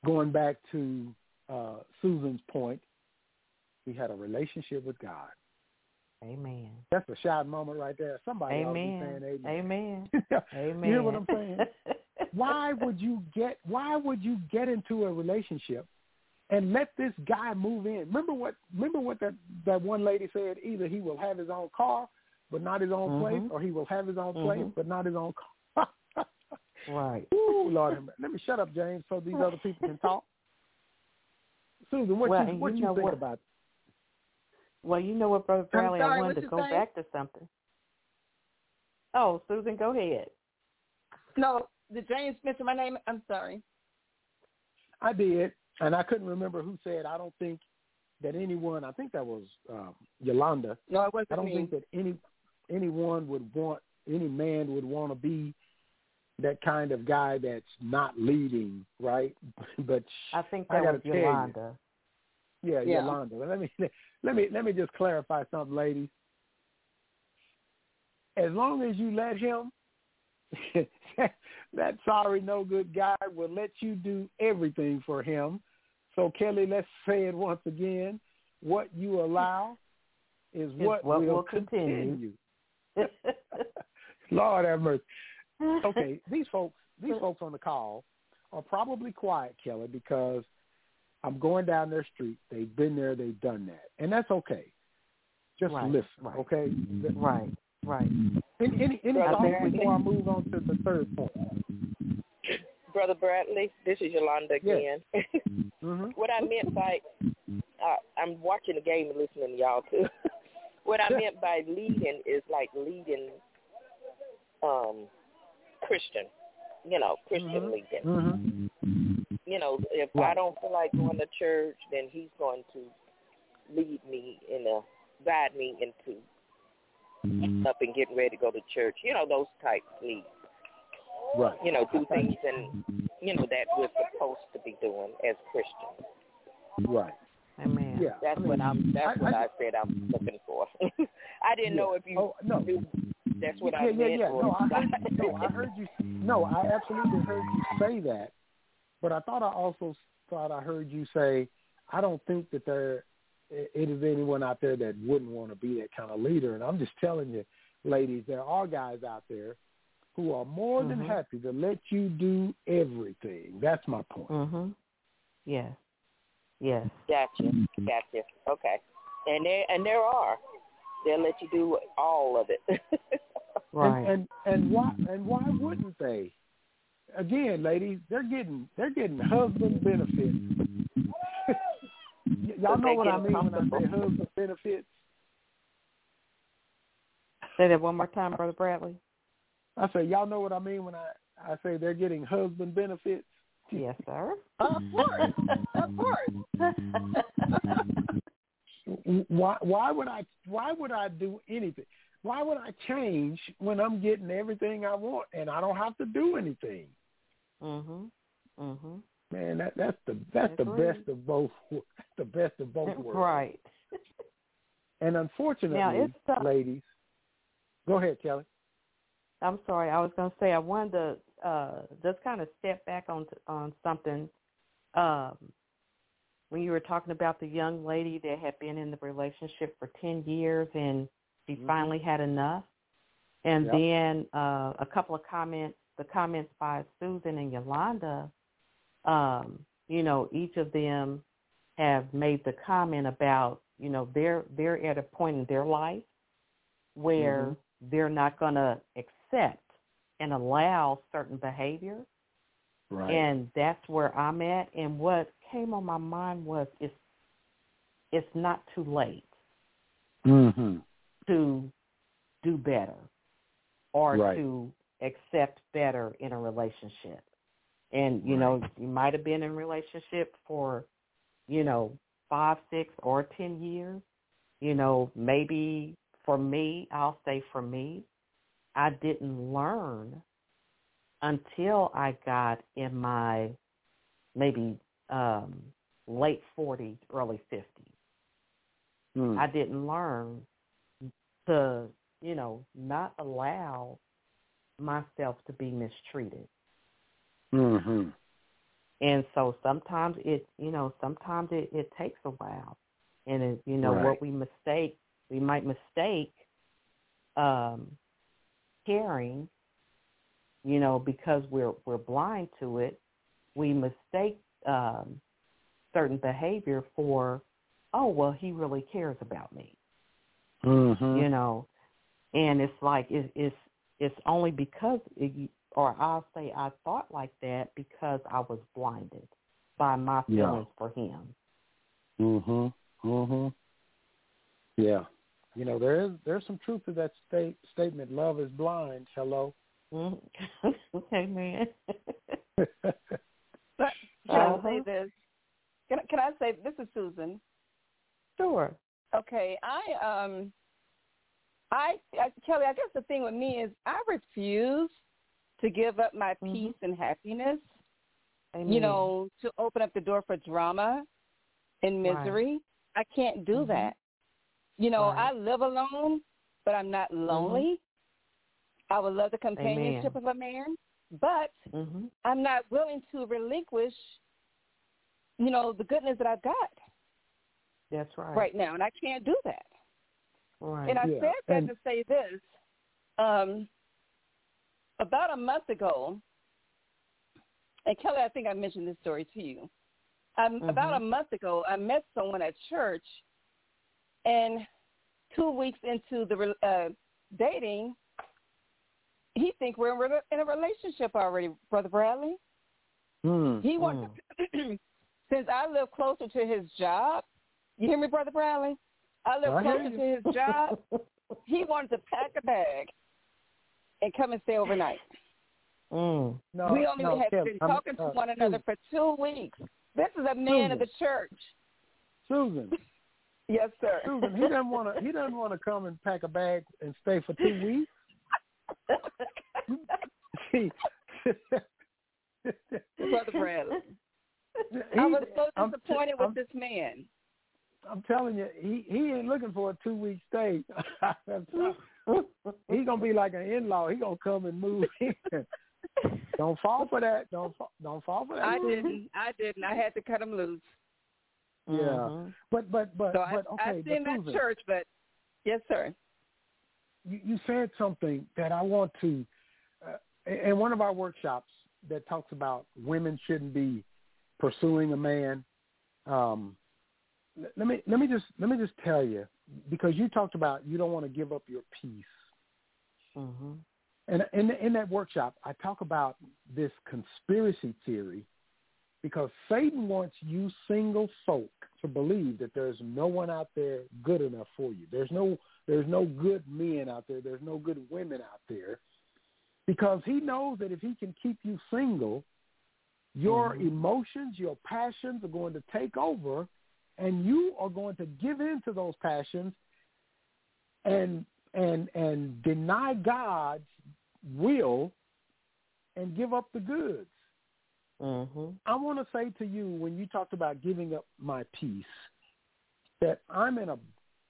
Speaker 5: going back to uh, Susan's point, he had a relationship with God.
Speaker 4: Amen.
Speaker 5: That's a shout moment right there. Somebody ought to be
Speaker 4: Amen.
Speaker 5: saying amen.
Speaker 4: Amen.
Speaker 5: You
Speaker 4: Amen.
Speaker 5: hear what I'm saying? why would you get why would you get into a relationship and let this guy move in? Remember what remember what that that one lady said, either he will have his own car but not his own place
Speaker 4: Mhm.
Speaker 5: or he will have his own place
Speaker 4: Mhm.
Speaker 5: but not his own car.
Speaker 4: right.
Speaker 5: Ooh, Lord, let me shut up, James, so these other people can talk. Susan, what
Speaker 4: Well,
Speaker 5: you what
Speaker 4: you
Speaker 5: you,
Speaker 4: know
Speaker 5: think
Speaker 4: what-
Speaker 5: about?
Speaker 4: Well, you know what, Brother
Speaker 7: I'm
Speaker 4: Bradley, I wanted to go
Speaker 7: name?
Speaker 4: back to something. Oh, Susan, go ahead.
Speaker 7: No, did James mention my name? I'm sorry.
Speaker 5: I did, and I couldn't remember who said. I don't think that anyone. I think that was uh, Yolanda.
Speaker 7: No, it wasn't
Speaker 5: I don't
Speaker 7: me.
Speaker 5: think that any. anyone would want, any man would want to be that kind of guy that's not leading, right? but
Speaker 4: I think
Speaker 5: I
Speaker 4: that
Speaker 5: gotta
Speaker 4: was
Speaker 5: tell you.
Speaker 4: Yolanda.
Speaker 5: yeah,
Speaker 7: Yeah.
Speaker 5: Yolanda. But let me let me let me just clarify something, ladies. As long as you let him, that sorry no good guy will let you do everything for him. So Kelli, let's say it once again. What you allow is what,
Speaker 4: what
Speaker 5: will
Speaker 4: will continue.
Speaker 5: Lord have mercy. Okay, these folks, these folks on the call are probably quiet, Kelli, because I'm going down their street. They've been there, they've done that, and that's okay. Just
Speaker 4: Right,
Speaker 5: listen,
Speaker 4: right.
Speaker 5: okay?
Speaker 4: right, right.
Speaker 5: Any any, any thoughts before I move on to the third point?
Speaker 6: Brother Bradley, this is Yolanda again.
Speaker 5: Mm-hmm.
Speaker 6: what I meant by uh, I'm watching the game and listening to y'all too. what I meant by leading is like leading um Christian, you know, Christian
Speaker 5: Mhm.
Speaker 6: leading.
Speaker 5: Mm-hmm.
Speaker 6: You know, if I don't feel like going to church, then he's going to lead me in a guide me into up and getting ready to go to church. You know, those type leads.
Speaker 5: Right.
Speaker 6: You know, do things and you know that we're supposed to be doing as Christians.
Speaker 5: Right.
Speaker 4: Amen.
Speaker 5: Yeah.
Speaker 6: That's
Speaker 5: I mean,
Speaker 6: what I'm. That's
Speaker 5: I-
Speaker 6: what
Speaker 5: I-
Speaker 6: I, said. I'm looking for. I didn't know if you
Speaker 5: Oh no.
Speaker 6: knew that's what
Speaker 5: yeah,
Speaker 6: I
Speaker 5: yeah,
Speaker 6: meant.
Speaker 5: yeah.
Speaker 6: or
Speaker 5: No, I heard. No, I heard you. No, I absolutely heard you say that. But I thought I also thought I heard you say, I don't think that there it is anyone out there that wouldn't want to be that kind of leader. And I'm just telling you, ladies, there are guys out there who are more than
Speaker 4: Mhm.
Speaker 5: happy to let you do everything. That's my point.
Speaker 4: Mhm. Yes. Yes.
Speaker 6: Gotcha. Gotcha. Okay. And there and there are. They'll let you do all of it.
Speaker 4: Right.
Speaker 5: And, and and why and why wouldn't they? Again, ladies, they're getting they're getting husband benefits. Y- Y'all know what I mean when I say husband benefits.
Speaker 4: Say that one more time, Brother Bradley.
Speaker 5: I say y'all know what I mean when I I say they're getting husband benefits.
Speaker 4: Yes, sir.
Speaker 7: Of course. Of course.
Speaker 5: Why why would I why would I do anything? Why would I change when I'm getting everything I want and I don't have to do anything?
Speaker 4: mhm. Mhm.
Speaker 5: Man, that that's the that's the best of both the best of both worlds.
Speaker 4: Right.
Speaker 5: And unfortunately,
Speaker 4: Now, it's the-
Speaker 5: ladies, go ahead, Kelli.
Speaker 4: I'm sorry. I was going to say I wanted to uh, just kind of step back on on something. Um, when you were talking about the young lady that had been in the relationship for ten years and she
Speaker 5: Mhm.
Speaker 4: finally had enough, and
Speaker 5: Yep.
Speaker 4: then uh, a couple of comments, the comments by Susan and Yolanda. Um, you know, each of them have made the comment about you know they're they're at a point in their life where
Speaker 5: Mhm.
Speaker 4: they're not going to accept and allow certain behavior
Speaker 5: Right.
Speaker 4: and that's where I'm at and what came on my mind was it's it's not too late
Speaker 5: mm-hmm.
Speaker 4: to do better or
Speaker 5: Right.
Speaker 4: to accept better in a relationship. And you know, you might have been in a relationship for, you know, five, six, or ten years. You know, maybe for me, I'll say for me, I didn't learn until I got in my maybe um late forties, early fifties.
Speaker 5: Mm.
Speaker 4: I didn't learn to, you know, not allow myself to be mistreated.
Speaker 5: mm-hmm.
Speaker 4: And so sometimes it, you know, sometimes it, it takes a while. And it, you know,
Speaker 5: Right.
Speaker 4: what we mistake, we might mistake um caring, you know, because we're we're blind to it, we mistake um certain behavior for, oh well he really cares about me.
Speaker 5: Mm-hmm.
Speaker 4: you know and it's like it, it's it's only because it, or i'll say i thought like that because i was blinded by my
Speaker 5: Yeah.
Speaker 4: feelings for him
Speaker 5: Mhm. Mhm. Yeah. You know, there is there's some truth to that state statement. Love is blind. Hello.
Speaker 4: Mm. okay man
Speaker 7: But can
Speaker 4: Uh-huh.
Speaker 7: I say this? Can, I- can I say this is Susan?
Speaker 4: sure
Speaker 7: Okay, I um I, I Kelli, I guess the thing with me is I refuse to give up my
Speaker 4: Mhm.
Speaker 7: peace and happiness.
Speaker 4: Amen.
Speaker 7: You know, to open up the door for drama and
Speaker 4: Right.
Speaker 7: misery. I can't do
Speaker 4: Mhm.
Speaker 7: that. You know,
Speaker 4: Right.
Speaker 7: I live alone, but I'm not lonely. I would love the companionship of a man, but
Speaker 4: hmm
Speaker 7: I'm not willing to relinquish, you know, the goodness that I've got
Speaker 4: That's right.
Speaker 7: right now, and I can't do that.
Speaker 4: Right.
Speaker 7: And I
Speaker 5: Yeah,
Speaker 7: said that
Speaker 5: and-
Speaker 7: to say this. Um, about a month ago, and Kelli, I think I mentioned this story to you. Um, About a month ago, I met someone at church, and two weeks into the uh, dating, he think we're in a relationship already, Brother Bradley.
Speaker 5: Hmm.
Speaker 7: He wants to, since I live closer to his job. You hear me, Brother Bradley? I live
Speaker 5: I
Speaker 7: closer to his job. he wanted to pack a bag and come and stay overnight.
Speaker 4: mm.
Speaker 5: No,
Speaker 7: we only
Speaker 5: no,
Speaker 7: have
Speaker 5: Kelli,
Speaker 7: been
Speaker 5: I'm-
Speaker 7: talking to
Speaker 5: uh,
Speaker 7: one another for two weeks. This is a man of the church.
Speaker 5: Susan,
Speaker 7: Yes, sir.
Speaker 5: Susan, he doesn't want to. He doesn't want to come and pack a bag and stay for two weeks. See,
Speaker 7: Brother Bradley.
Speaker 5: he-
Speaker 7: I was so
Speaker 5: I'm-
Speaker 7: disappointed with
Speaker 5: I'm-
Speaker 7: this man.
Speaker 5: I'm telling you, he he ain't looking for a two week stay. he gonna be like an in law. He gonna come and move in. don't fall for that. Don't fa- don't fall for that.
Speaker 7: I didn't. I didn't. I had to cut him loose.
Speaker 5: Yeah,
Speaker 4: Mhm.
Speaker 5: but but but
Speaker 7: So I,
Speaker 5: but okay.
Speaker 7: I
Speaker 5: but
Speaker 7: seen that church, but yes, sir.
Speaker 5: you, you said something that I want to. Uh, in one of our workshops that talks about women shouldn't be pursuing a man. Um, let me let me just let me just tell you because you talked about you don't want to give up your peace.
Speaker 4: Mhm.
Speaker 5: And in in that workshop, I talk about this conspiracy theory because Satan wants you single folk to believe that there's no one out there good enough for you. There's no there's no good men out there. There's no good women out there because he knows that if he can keep you single, your
Speaker 4: Mhm.
Speaker 5: emotions, your passions are going to take over, and you are going to give in to those passions and and and deny God's will and give up the goods.
Speaker 4: Mhm.
Speaker 5: I want to say to you when you talked about giving up my peace that I'm in a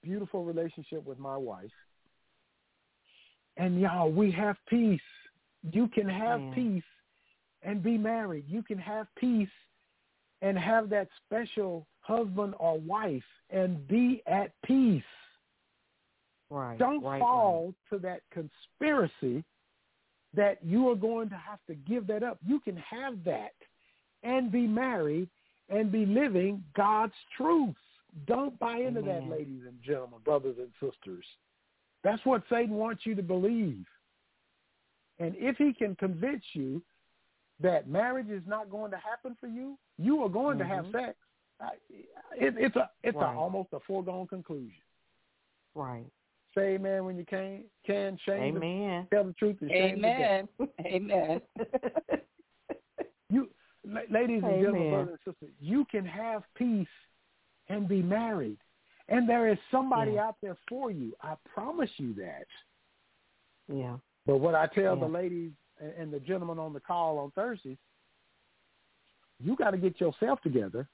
Speaker 5: beautiful relationship with my wife. And y'all, we have peace. You can have
Speaker 4: Yeah.
Speaker 5: peace and be married. You can have peace and have that special husband or wife and be at peace.
Speaker 4: Right.
Speaker 5: Don't
Speaker 4: right,
Speaker 5: fall to that conspiracy that you are going to have to give that up. You can have that and be married and be living God's truth. Don't buy into that, ladies and gentlemen, brothers and sisters. That's what Satan wants you to believe. And if he can convince you that marriage is not going to happen for you, you are going to have
Speaker 4: Mhm.
Speaker 5: sex. It, it's a it's
Speaker 4: Right.
Speaker 5: a, almost a foregone conclusion.
Speaker 4: Right.
Speaker 5: Say amen when you can. Can shame the-
Speaker 4: Amen.
Speaker 5: tell the truth and shame the.
Speaker 7: Amen. Amen.
Speaker 5: You, la- ladies and gentlemen, brothers and sisters, you can have peace and be married, and there is somebody
Speaker 4: Yeah.
Speaker 5: out there for you. I promise you that.
Speaker 4: yeah.
Speaker 5: But what I tell the ladies and and the gentlemen on the call on Thursdays, you got to get yourself together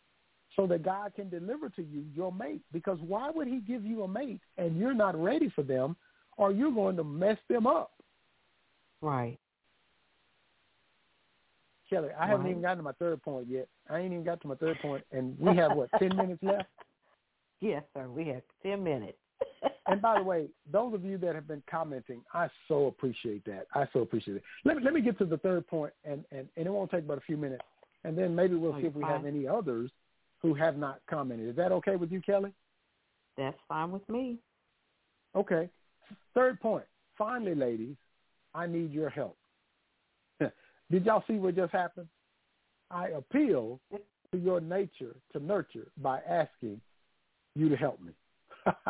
Speaker 5: so that God can deliver to you your mate. Because why would He give you a mate and you're not ready for them, or you're going to mess them up?
Speaker 4: Right.
Speaker 5: Kelli, I haven't even gotten to my third point yet. I ain't even got to my third point, and we have what ten minutes left.
Speaker 4: Yes, sir. We have ten minutes.
Speaker 5: And by the way, those of you that have been commenting, I so appreciate that. I so appreciate it. Let me let me get to the third point, and and, and it won't take but a few minutes, and then maybe we'll
Speaker 4: Oh,
Speaker 5: see if we have any others who have not commented. Is that okay with you, Kelli?
Speaker 4: That's fine with me.
Speaker 5: Okay. Third point. Finally, ladies, I need your help. Did y'all see what just happened? I appeal to your nature to nurture by asking you to help me.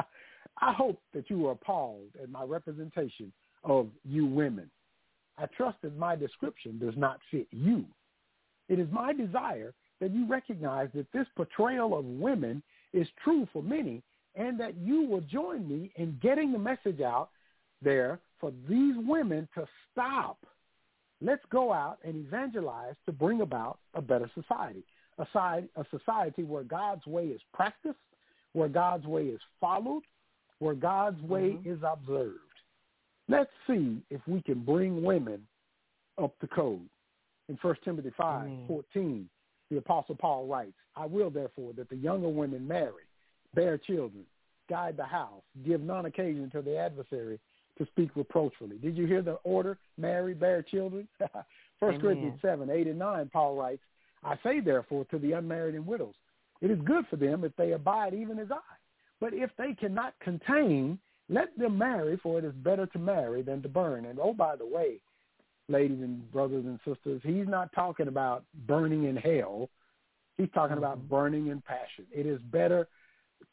Speaker 5: I hope that you are appalled at my representation of you women. I trust that my description does not fit you. It is my desire that you recognize that this portrayal of women is true for many and that you will join me in getting the message out there for these women to stop. Let's go out and evangelize to bring about a better society, a, side, a society where God's way is practiced, where God's way is followed, where God's way
Speaker 4: Mm-hmm.
Speaker 5: is observed. Let's see if we can bring women up to code. In 1 Timothy 5,
Speaker 4: Amen.
Speaker 5: 14, the Apostle Paul writes, I will therefore that the younger women marry, bear children, guide the house, give none occasion to the adversary to speak reproachfully. Did you hear the order? Marry, bear children? First
Speaker 4: Amen.
Speaker 5: Corinthians 7, 8 and 9, Paul writes, I say therefore to the unmarried and widows, it is good for them if they abide even as I. But if they cannot contain, let them marry, for it is better to marry than to burn. And oh, by the way, ladies and brothers and sisters, he's not talking about burning in hell. He's talking about mm-hmm. burning in passion. It is better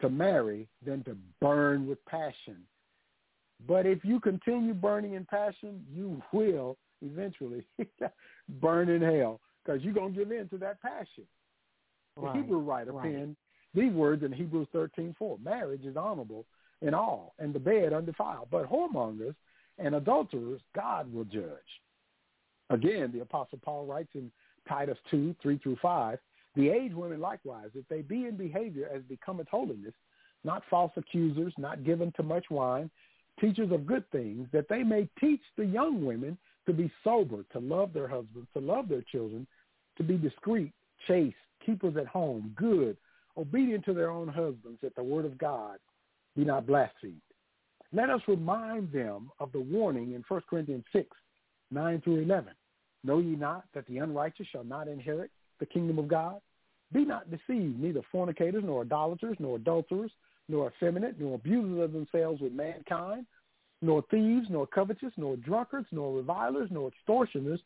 Speaker 5: to marry than to burn with passion. But if you continue burning in passion, you will eventually burn in hell because you're going to give in to that passion. The
Speaker 4: Right,
Speaker 5: Hebrew writer
Speaker 4: right.
Speaker 5: penned these words in Hebrews 13:4. Marriage is honorable in all, and the bed undefiled. But whoremongers and adulterers God will judge. Again, the Apostle Paul writes in Titus 2, 3 through 5, the aged women likewise, if they be in behavior as becometh holiness, not false accusers, not given to much wine, teachers of good things, that they may teach the young women to be sober, to love their husbands, to love their children, to be discreet, chaste, keepers at home, good, obedient to their own husbands, that the word of God be not blasphemed. Let us remind them of the warning in 1 Corinthians 6, 9 through 11. Know ye not that the unrighteous shall not inherit the kingdom of God? Be not deceived, neither fornicators, nor idolaters, nor adulterers, nor effeminate, nor abusers of themselves with mankind, nor thieves, nor covetous, nor drunkards, nor revilers, nor extortioners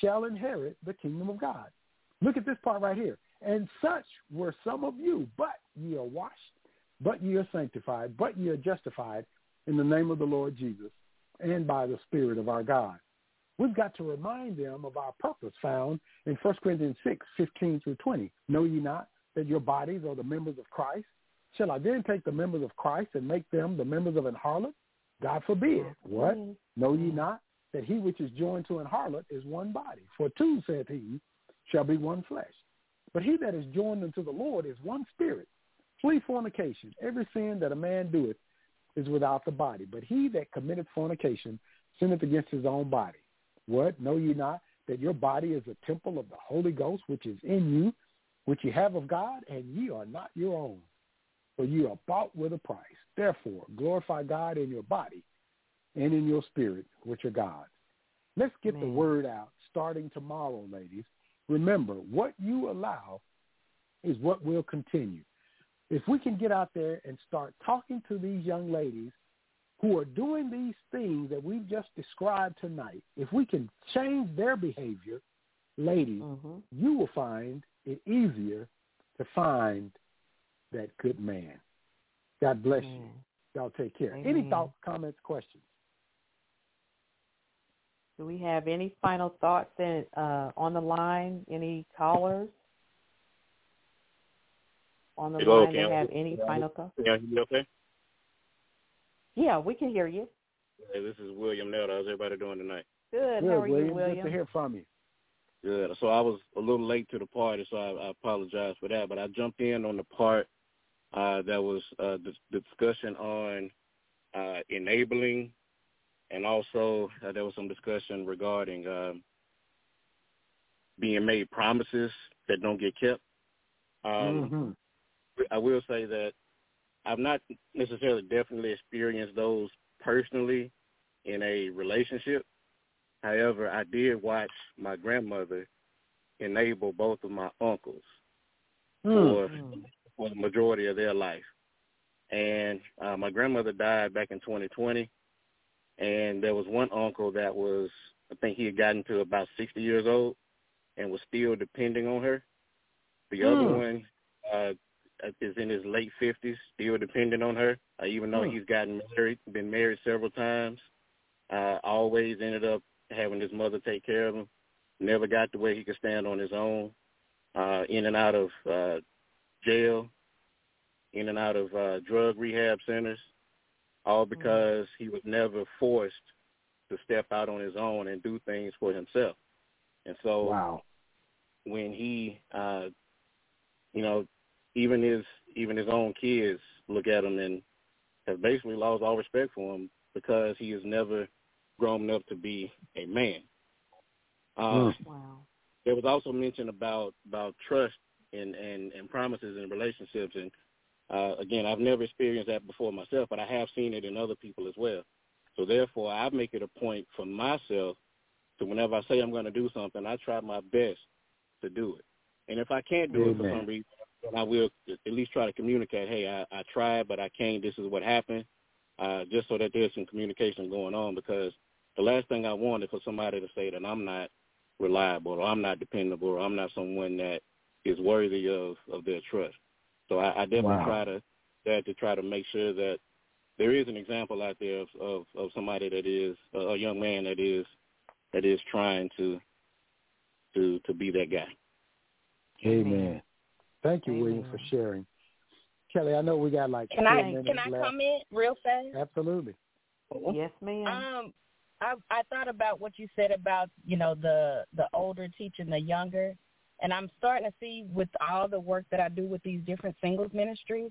Speaker 5: shall inherit the kingdom of God. Look at this part right here. And such were some of you, but ye are washed, but ye are sanctified, but ye are justified in the name of the Lord Jesus and by the Spirit of our God. We've got to remind them of our purpose found in 1 Corinthians 6, 15 through 20. Know ye not that your bodies are the members of Christ? Shall I then take the members of Christ and make them the members of an harlot? God forbid. What? Know ye not that he which is joined to an harlot is one body? For two, saith he, shall be one flesh. But he that is joined unto the Lord is one spirit. Flee fornication. Every sin that a man doeth is without the body. But he that committeth fornication sinneth against his own body. What? Know ye not that your body is a temple of the Holy Ghost, which is in you, which ye have of God, and ye are not your own? For ye are bought with a price. Therefore, glorify God in your body and in your spirit, which are God's. Let's get the word out starting tomorrow, ladies. Remember, what you allow is what will continue. If we can get out there and start talking to these young ladies who are doing these things that we've just described tonight, if we can change their behavior, ladies,
Speaker 4: Mhm.
Speaker 5: you will find it easier to find that good man. God bless you.
Speaker 4: Amen.
Speaker 5: Y'all take care. Any thoughts, comments, questions?
Speaker 4: Do we have any final thoughts in, uh, on the line? Any callers on the
Speaker 8: Hello,
Speaker 4: line that
Speaker 8: can-
Speaker 4: have any final thoughts?
Speaker 8: Yeah, y'all okay?
Speaker 4: Yeah, we can hear you.
Speaker 8: Hey, this is William Nelda. How's everybody doing tonight?
Speaker 4: Good.
Speaker 5: Good,
Speaker 4: How are
Speaker 5: William.
Speaker 4: you, William?
Speaker 5: Good to hear from you.
Speaker 8: Good. So I was a little late to the party, so I, I apologize for that. But I jumped in on the part uh, that was uh, the, the discussion on uh, enabling, and also uh, there was some discussion regarding um, being made promises that don't get kept. Um,
Speaker 5: Mhm.
Speaker 8: I will say that I've not necessarily definitely experienced those personally in a relationship. However, I did watch my grandmother enable both of my uncles for for the majority of their life. And uh, my grandmother died back in 2020, and there was one uncle that was, I think he had gotten to about 60 years old, and was still depending on her. The other
Speaker 5: Hmm.
Speaker 8: one uh, is in his late 50s, still depending on her, uh, even though
Speaker 5: Hmm.
Speaker 8: he's gotten married, been married several times. Uh, always ended up having his mother take care of him. Never got to where he could stand on his own. Uh, in and out of uh, jail, in and out of uh, drug rehab centers. all because mm-hmm. he was never forced to step out on his own and do things for himself. And so
Speaker 5: wow.
Speaker 8: when he uh you know, even his even his own kids look at him and have basically lost all respect for him because he has never grown up to be a man. Uh,
Speaker 4: wow.
Speaker 8: There was also mention about about trust and and and promises in relationships, and uh, again, I've never experienced that before myself, but I have seen it in other people as well. So therefore, I make it a point for myself to whenever I say I'm going to do something, I try my best to do it. And if I can't do
Speaker 5: Amen.
Speaker 8: it for some reason, then I will at least try to communicate, hey, I, I tried, but I can't. This is what happened, uh, just so that there's some communication going on because the last thing I want is for somebody to say that I'm not reliable or I'm not dependable or I'm not someone that is worthy of, of their trust. So I, I definitely
Speaker 5: wow.
Speaker 8: try to that to try to make sure that there is an example out there of, of, of somebody that is a young man that is that is trying to to to be that guy.
Speaker 5: Amen. Thank you, Amen. William, for sharing. Kelli, I know we got like
Speaker 9: can I can I
Speaker 5: left.
Speaker 9: comment real fast?
Speaker 5: Absolutely.
Speaker 4: Yes, ma'am.
Speaker 9: Um, I I thought about what you said about you know the the older teaching the younger, and I'm starting to see with all the work that I do with these different singles ministries,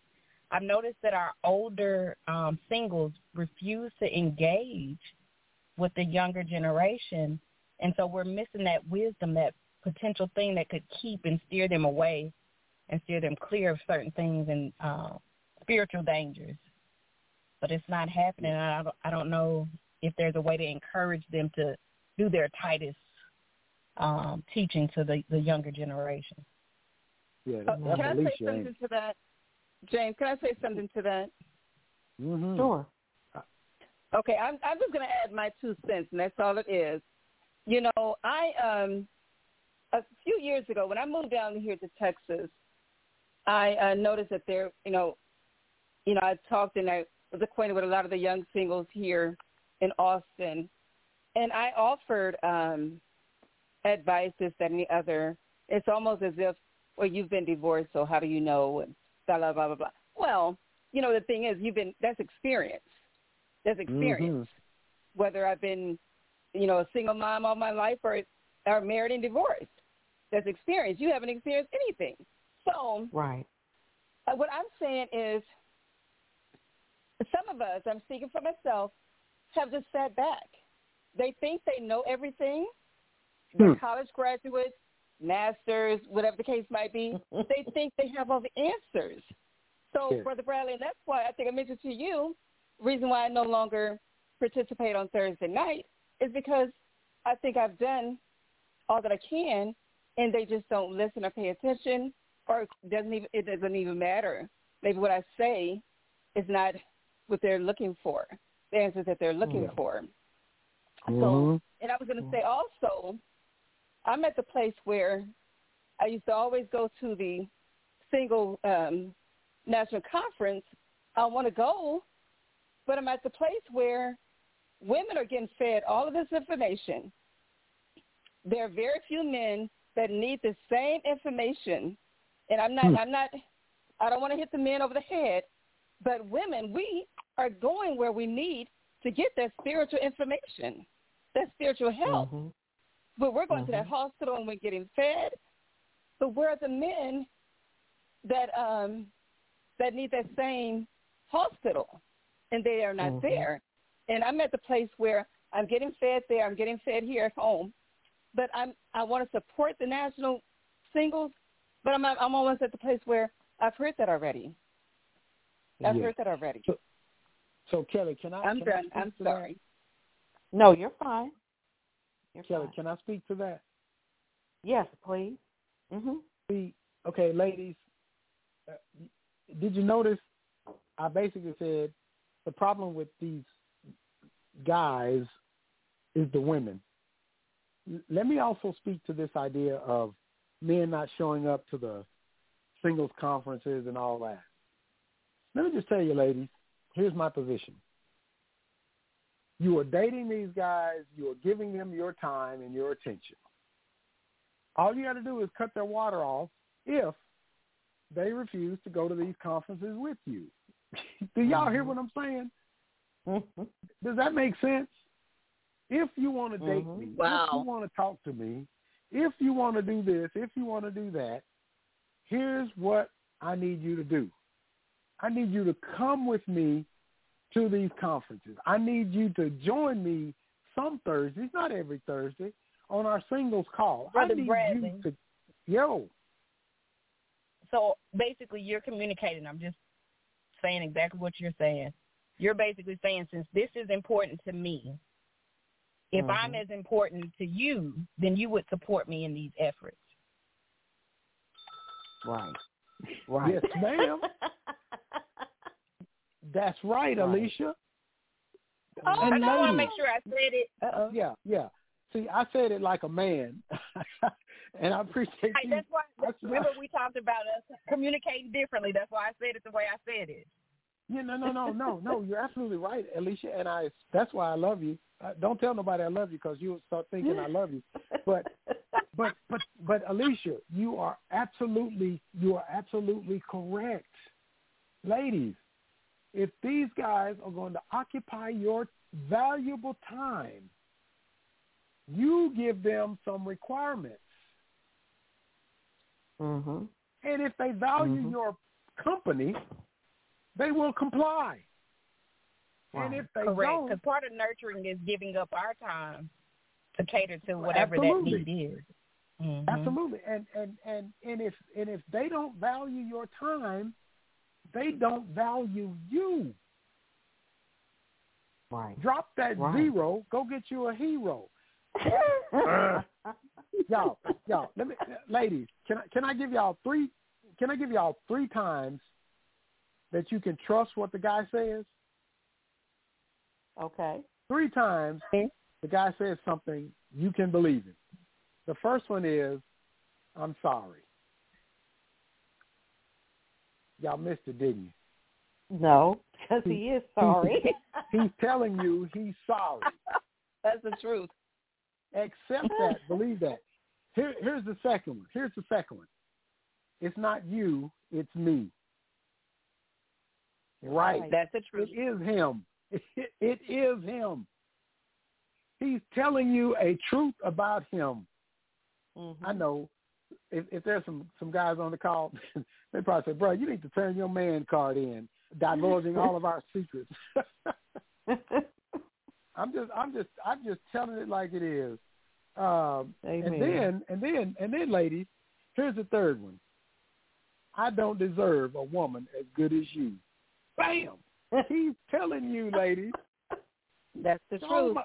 Speaker 9: I've noticed that our older um, singles refuse to engage with the younger generation, and so we're missing that wisdom, that potential thing that could keep and steer them away and steer them clear of certain things and uh, spiritual dangers. But it's not happening. I don't, I don't know if there's a way to encourage them to do their tightest um, teaching to the, the younger generation.
Speaker 5: Yeah,
Speaker 7: uh, can I say something to that, James? Can I say something to that?
Speaker 5: Mm-hmm.
Speaker 4: Sure.
Speaker 7: Okay, I'm I'm just going to add my two cents, and that's all it is. You know, I um a few years ago when I moved down here to Texas, I uh, noticed that there, you know, you know, I talked and I was acquainted with a lot of the young singles here in Austin, and I offered um, advice, this, that, and the other. It's almost as if, well, you've been divorced, so how do you know? And blah blah blah blah blah. Well, you know, the thing is, you've been that's experience. That's experience.
Speaker 5: Mm-hmm.
Speaker 7: Whether I've been, you know, a single mom all my life or or married and divorced, that's experience. You haven't experienced anything. So,
Speaker 4: right.
Speaker 7: Uh, what I'm saying is, some of us, I'm speaking for myself, have just sat back. They think they know everything. They're
Speaker 5: Hmm.
Speaker 7: college graduates, masters, whatever the case might be. they think they have all the answers. So,
Speaker 5: Sure.
Speaker 7: Brother Bradley, and that's why I think I mentioned to you, reason why I no longer participate on Thursday night is because I think I've done all that I can, and they just don't listen or pay attention, or it doesn't even it doesn't even matter. Maybe what I say is not what they're looking for, the answers that they're looking
Speaker 5: Yeah.
Speaker 7: for. So, and I was going to say also, I'm at the place where I used to always go to the single um, national conference. I want to go, but I'm at the place where women are getting fed all of this information. There are very few men that need the same information, and I'm not.
Speaker 5: Hmm.
Speaker 7: I'm not. I don't want to hit the men over the head, but women, we are going where we need to get that spiritual information, that spiritual help.
Speaker 4: Mhm.
Speaker 7: But we're going to
Speaker 4: Mhm.
Speaker 7: that hospital and we're getting fed. But where are the men that um that need that same hospital and they are not
Speaker 4: Mhm.
Speaker 7: there? And I'm at the place where I'm getting fed there, I'm getting fed here at home. But I'm I want to support the national singles, but I'm I'm almost at the place where I've heard that already. I've
Speaker 5: Yeah.
Speaker 7: heard that already.
Speaker 5: So Kelli, can I?
Speaker 7: I'm
Speaker 5: can I
Speaker 7: done.
Speaker 5: speak
Speaker 7: I'm
Speaker 5: to that?
Speaker 7: sorry.
Speaker 4: No, you're fine. You're
Speaker 5: Kelli,
Speaker 4: fine.
Speaker 5: can I speak to that?
Speaker 4: Yes, please. Mhm.
Speaker 5: See, okay, ladies, uh, did you notice? I basically said the problem with these guys is the women. L- Let me also speak to this idea of men not showing up to the singles conferences and all that. Let me just tell you, ladies, here's my position. You are dating these guys, you are giving them your time and your attention. All you got to do is cut their water off if they refuse to go to these conferences with you. do y'all hear what I'm saying? Does that make sense? If you want to date
Speaker 4: Mhm.
Speaker 5: me, if you want to talk to me, if you want to do this, if you want to do that, here's what I need you to do. I need you to come with me to these conferences. I need you to join me some Thursdays, not every Thursday, on our singles call.
Speaker 9: Brother
Speaker 5: I need
Speaker 9: Bradley.
Speaker 5: you to, yo,
Speaker 9: So basically, you're communicating. I'm just saying exactly what you're saying. You're basically saying since this is important to me, if I'm
Speaker 4: Mhm.
Speaker 9: as important to you, then you would support me in these efforts.
Speaker 4: Right. Right.
Speaker 5: yes, ma'am. That's right,
Speaker 4: Right.
Speaker 5: Alicia.
Speaker 9: Oh,
Speaker 5: And
Speaker 9: I want to make sure I said it.
Speaker 4: Uh-oh.
Speaker 5: Yeah, yeah. See, I said it like a man, and I appreciate
Speaker 9: Hey,
Speaker 5: you.
Speaker 9: that's why.
Speaker 5: I-
Speaker 9: Remember, we talked about us communicating differently. That's why I said it the way I said it.
Speaker 5: Yeah, no, no, no, no, no. You're absolutely right, Alicia, and I. That's why I love you. Uh, don't tell nobody I love you because you'll start thinking I love you. But, but, but, but, Alicia, you are absolutely, you are absolutely correct, ladies. If these guys are going to occupy your valuable time, you give them some requirements.
Speaker 4: mhm.
Speaker 5: And if they value
Speaker 4: Mhm.
Speaker 5: your company, they will comply. And if they
Speaker 9: Correct.
Speaker 5: don't,
Speaker 9: Because part of nurturing is giving up our time to cater to whatever
Speaker 5: Absolutely.
Speaker 9: that need is. Mhm.
Speaker 5: absolutely. And and and and if and if they don't value your time, they don't value you.
Speaker 4: Right.
Speaker 5: Drop that
Speaker 4: Right.
Speaker 5: zero. Go get you a hero. y'all, y'all. Let me, ladies. Can I can I give y'all three? Can I give y'all three times that you can trust what the guy says?
Speaker 4: okay.
Speaker 5: three times the guy says something you can believe it. The first one is, I'm sorry. Y'all missed it, didn't you?
Speaker 4: No, because he is sorry.
Speaker 5: He's telling you he's sorry.
Speaker 9: That's the truth.
Speaker 5: Accept that. Believe that. Here, here's the second one. Here's the second one. It's not you, it's me. Right.
Speaker 9: That's the truth.
Speaker 5: It is him. It, it is him. He's telling you a truth about him.
Speaker 4: Mhm.
Speaker 5: I know if, if there's some some guys on the call, they probably say, "Bro, you need to turn your man card in, divulging all of our secrets." I'm just, I'm just, I'm just telling it like it is. Um, and then, and then, and then, ladies, here's the third one. I don't deserve a woman as good as you. Bam! He's telling you, ladies.
Speaker 9: That's the
Speaker 5: so
Speaker 9: truth.
Speaker 5: mu-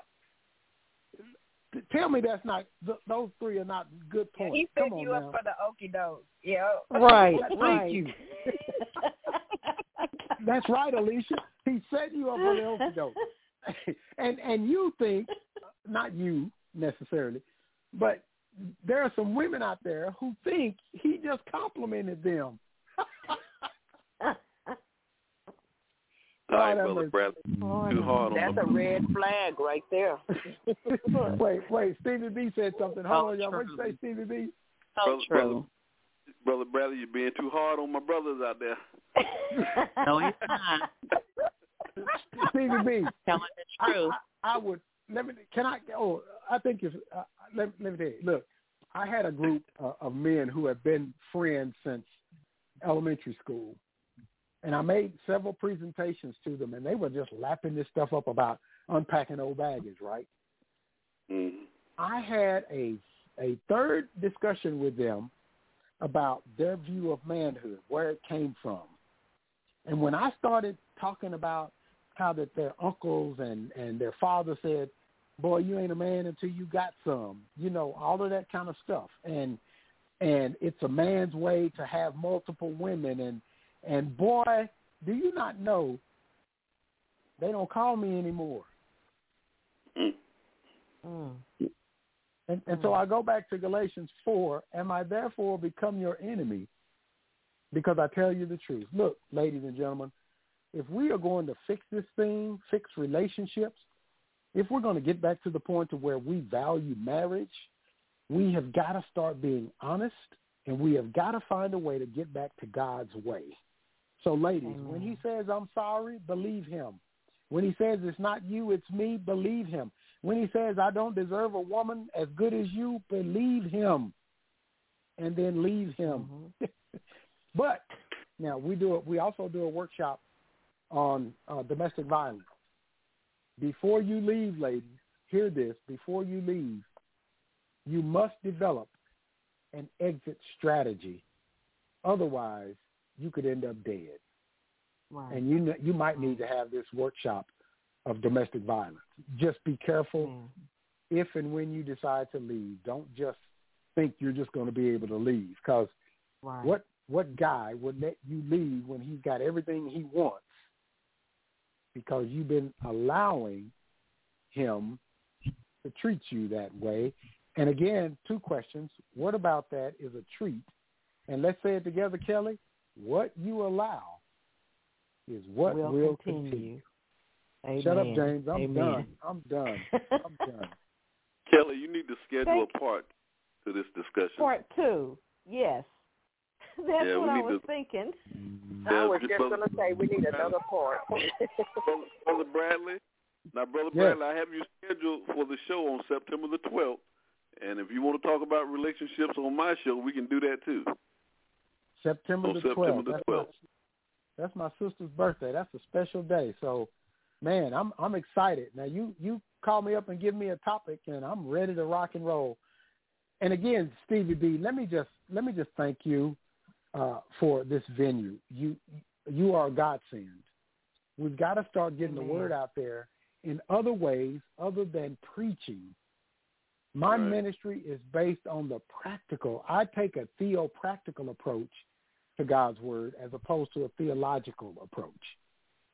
Speaker 5: Tell me that's not th- those three are not good points.
Speaker 9: He
Speaker 5: Come
Speaker 9: set
Speaker 5: on
Speaker 9: you
Speaker 5: now.
Speaker 9: up for the okey doke. Yeah.
Speaker 4: right.
Speaker 5: Thank
Speaker 4: right.
Speaker 5: you. That's right, Alicia. He set you up for the okey doke. and and you think, not you necessarily, but there are some women out there who think he just complimented them.
Speaker 10: All right,
Speaker 5: Lord
Speaker 10: brother
Speaker 5: mercy.
Speaker 10: Bradley. Too hard
Speaker 6: That's
Speaker 10: my
Speaker 6: a red flag right there.
Speaker 5: wait, wait. Stevie B said something. Hold
Speaker 6: Oh,
Speaker 5: on, y'all. What
Speaker 6: true.
Speaker 5: you say, Stevie B?
Speaker 6: So
Speaker 10: brother,
Speaker 6: true.
Speaker 10: brother, brother Bradley, you're being too hard on my brothers out there.
Speaker 6: No, he's not.
Speaker 5: Stevie B.
Speaker 6: Telling the
Speaker 5: I,
Speaker 6: truth.
Speaker 5: I, I would let me. Can I? Oh, I think if uh, let, let me tell you. Look, I had a group uh, of men who have been friends since elementary school, and I made several presentations to them, and they were just lapping this stuff up about unpacking old baggage. Right?
Speaker 10: Mm.
Speaker 5: I had a a third discussion with them about their view of manhood, where it came from. And when I started talking about how that their uncles and and their father said, "Boy, you ain't a man until you got some," you know, all of that kind of stuff, and and it's a man's way to have multiple women, and and boy, do you not know? They don't call me anymore.
Speaker 10: Mm.
Speaker 4: Mm.
Speaker 5: And, and so I go back to Galatians 4. Am I therefore become your enemy because I tell you the truth? Look, ladies and gentlemen, if we are going to fix this thing, fix relationships, if we're going to get back to the point to where we value marriage, we have got to start being honest and we have got to find a way to get back to God's way. So ladies, when he says I'm sorry, believe him. When he says it's not you, it's me, believe him. When he says I don't deserve a woman as good as you, believe him. And then leave him. Mm-hmm. but now we do it. We also do a workshop on uh, domestic violence. Before you leave, ladies, hear this. Before you leave, you must develop an exit strategy. Otherwise, you could end up dead. Right. And you you might need to have this workshop of domestic violence. Just be careful if and when you decide to leave. Don't just think you're just going to be able to leave because right. what what guy would let you leave when he's got everything he wants because you've been allowing him to treat you that way. And again, two questions. What about that is a treat? And let's say it together, Kelli. What you allow is what will, will continue. continue.
Speaker 4: Amen.
Speaker 5: Shut up, James. I'm Amen. done. I'm done. I'm done.
Speaker 10: Kelli, you need to schedule Thank a part to this discussion.
Speaker 4: Part two. Yes. That's
Speaker 10: yeah,
Speaker 4: what I was
Speaker 10: to,
Speaker 4: thinking.
Speaker 6: I was just going to say we need another part.
Speaker 10: Brother Bradley, now, Brother
Speaker 5: yes.
Speaker 10: Bradley, I have you scheduled for the show on September the 12th. And if you want to talk about relationships on my show, we can do that too.
Speaker 5: September
Speaker 10: on
Speaker 5: the
Speaker 10: September
Speaker 5: 12th.
Speaker 10: The 12th.
Speaker 5: That's, my, that's my sister's birthday. That's a special day. So, man, I'm I'm excited. Now you you call me up and give me a topic, and I'm ready to rock and roll. And again, Stevie B, let me just let me just thank you uh, for this venue. You you are a godsend. We've got to start getting
Speaker 4: Amen.
Speaker 5: the word out there in other ways other than preaching. My
Speaker 10: right.
Speaker 5: ministry is based on the practical. I take a theopractical approach to God's word as opposed to a theological approach.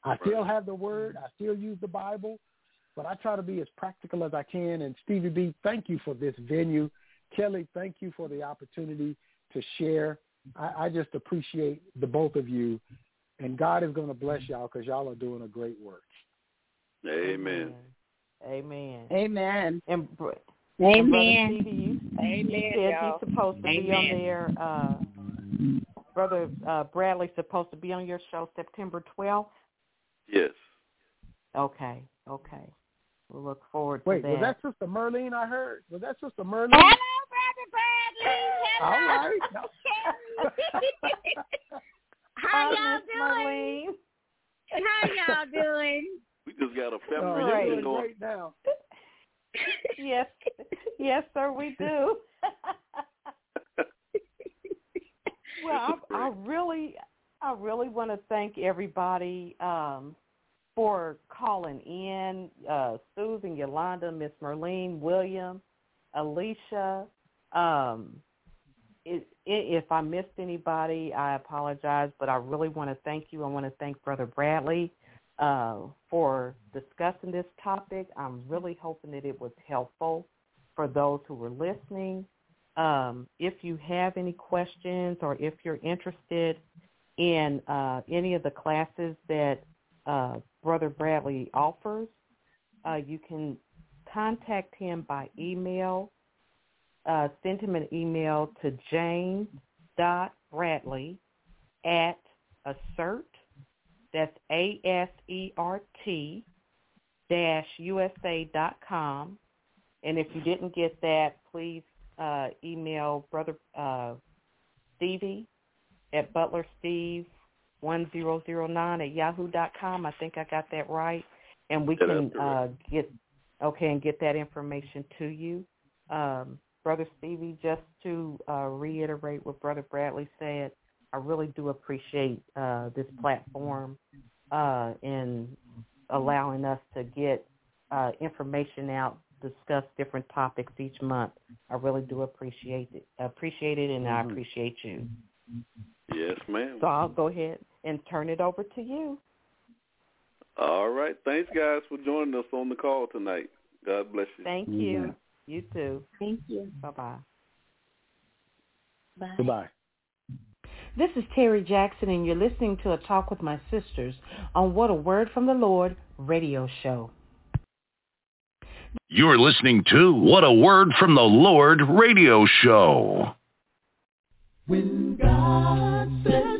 Speaker 5: I
Speaker 10: right.
Speaker 5: still have the word. I still use the Bible, but I try to be as practical as I can. And Stevie B, thank you for this venue. Kelli, thank you for the opportunity to share. I, I just appreciate the both of you, and God is going to bless y'all because y'all are doing a great work.
Speaker 10: Amen.
Speaker 4: Amen.
Speaker 7: Amen.
Speaker 4: And,
Speaker 11: Amen.
Speaker 4: and Brother Stevie, you,
Speaker 6: Amen,
Speaker 4: you said
Speaker 6: y'all.
Speaker 4: he's supposed to
Speaker 11: Amen.
Speaker 4: be on there. Uh, Brother uh, Bradley's supposed to be on your show September 12th.
Speaker 10: Yes.
Speaker 4: Okay. Okay. We'll look forward
Speaker 5: Wait,
Speaker 4: to that.
Speaker 5: was that Sister Merlene I heard? Was that Sister Merlene?
Speaker 11: Hello, Brother Bradley. Hello.
Speaker 5: All right.
Speaker 11: How
Speaker 4: Hi,
Speaker 11: y'all doing?
Speaker 4: Marlene.
Speaker 11: How y'all doing?
Speaker 10: We just got a family
Speaker 4: right.
Speaker 10: going.
Speaker 5: great now.
Speaker 4: yes, yes, sir, we do. Well, I, I really, I really want to thank everybody um, for calling in. Uh, Susan, Yolanda, Miss Merlene, William, Alicia. Um, it, it, if I missed anybody, I apologize, but I really want to thank you. I want to thank Brother Bradley uh, for discussing this topic. I'm really hoping that it was helpful for those who were listening. Um, if you have any questions or if you're interested in uh, any of the classes that uh, Brother Bradley offers, uh, you can contact him by email. Uh, send him an email to james.bradley at assert that's A-S-E-R-T dash USA dot com. And if you didn't get that, please uh, email Brother uh, Stevie at butlersteve1009 at yahoo dot com. I think I got that right. And we can uh, get, okay, and get that information to you. Um, Brother Stevie, just to uh, reiterate what Brother Bradley said, I really do appreciate uh, this platform uh, in allowing us to get uh, information out, discuss different topics each month. I really do appreciate it. Appreciate it, and I
Speaker 5: Mhm.
Speaker 4: appreciate you.
Speaker 10: Yes, ma'am.
Speaker 4: So I'll go ahead and turn it over to you.
Speaker 10: All right. Thanks, guys, for joining us on the call tonight. God bless you.
Speaker 4: Thank you. You too.
Speaker 11: Thank you.
Speaker 4: Bye-bye.
Speaker 11: Bye.
Speaker 5: Goodbye.
Speaker 4: This is Terry Jackson, and you're listening to A Talk with My Sisters on What a Word from the Lord radio show.
Speaker 2: You're listening to What a Word from the Lord radio show.
Speaker 12: When God says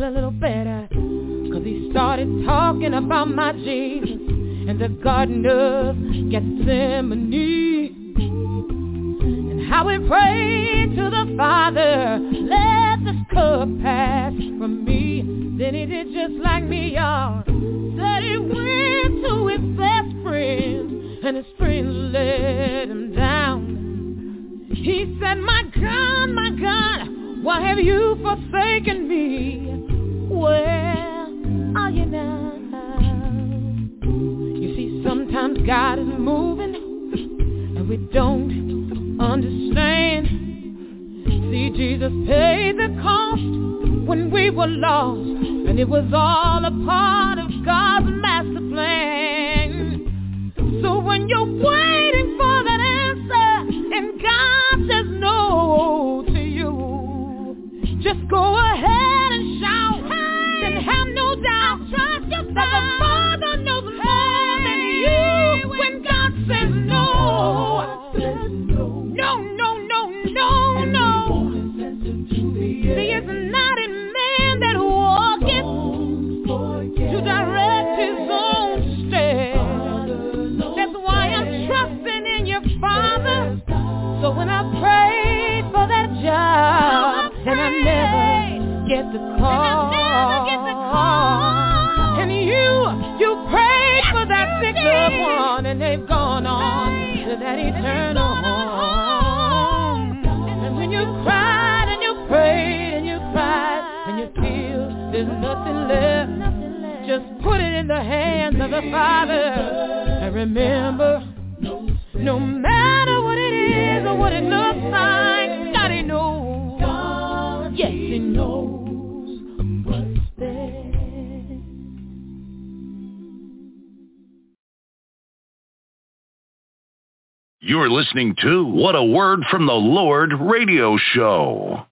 Speaker 13: feel a little better. Cause he started talking about my Jesus. And the garden of Gethsemane. And how he prayed to the Father, let this cup pass from me. Then he did just like me, y'all. Said he went to his best friend. And his friends let him down. He said, my God, my God. Why have you forsaken me? where are you now? You see, sometimes God is moving and we don't understand. See, Jesus paid the cost when we were lost, and it was all a part of God's master plan. So when you're waiting for that answer, and God says no to you, just go Father. And remember, no matter what it is or what it looks like, God He knows. Yes, He knows.
Speaker 2: You're listening to What a Word from the Lord radio show.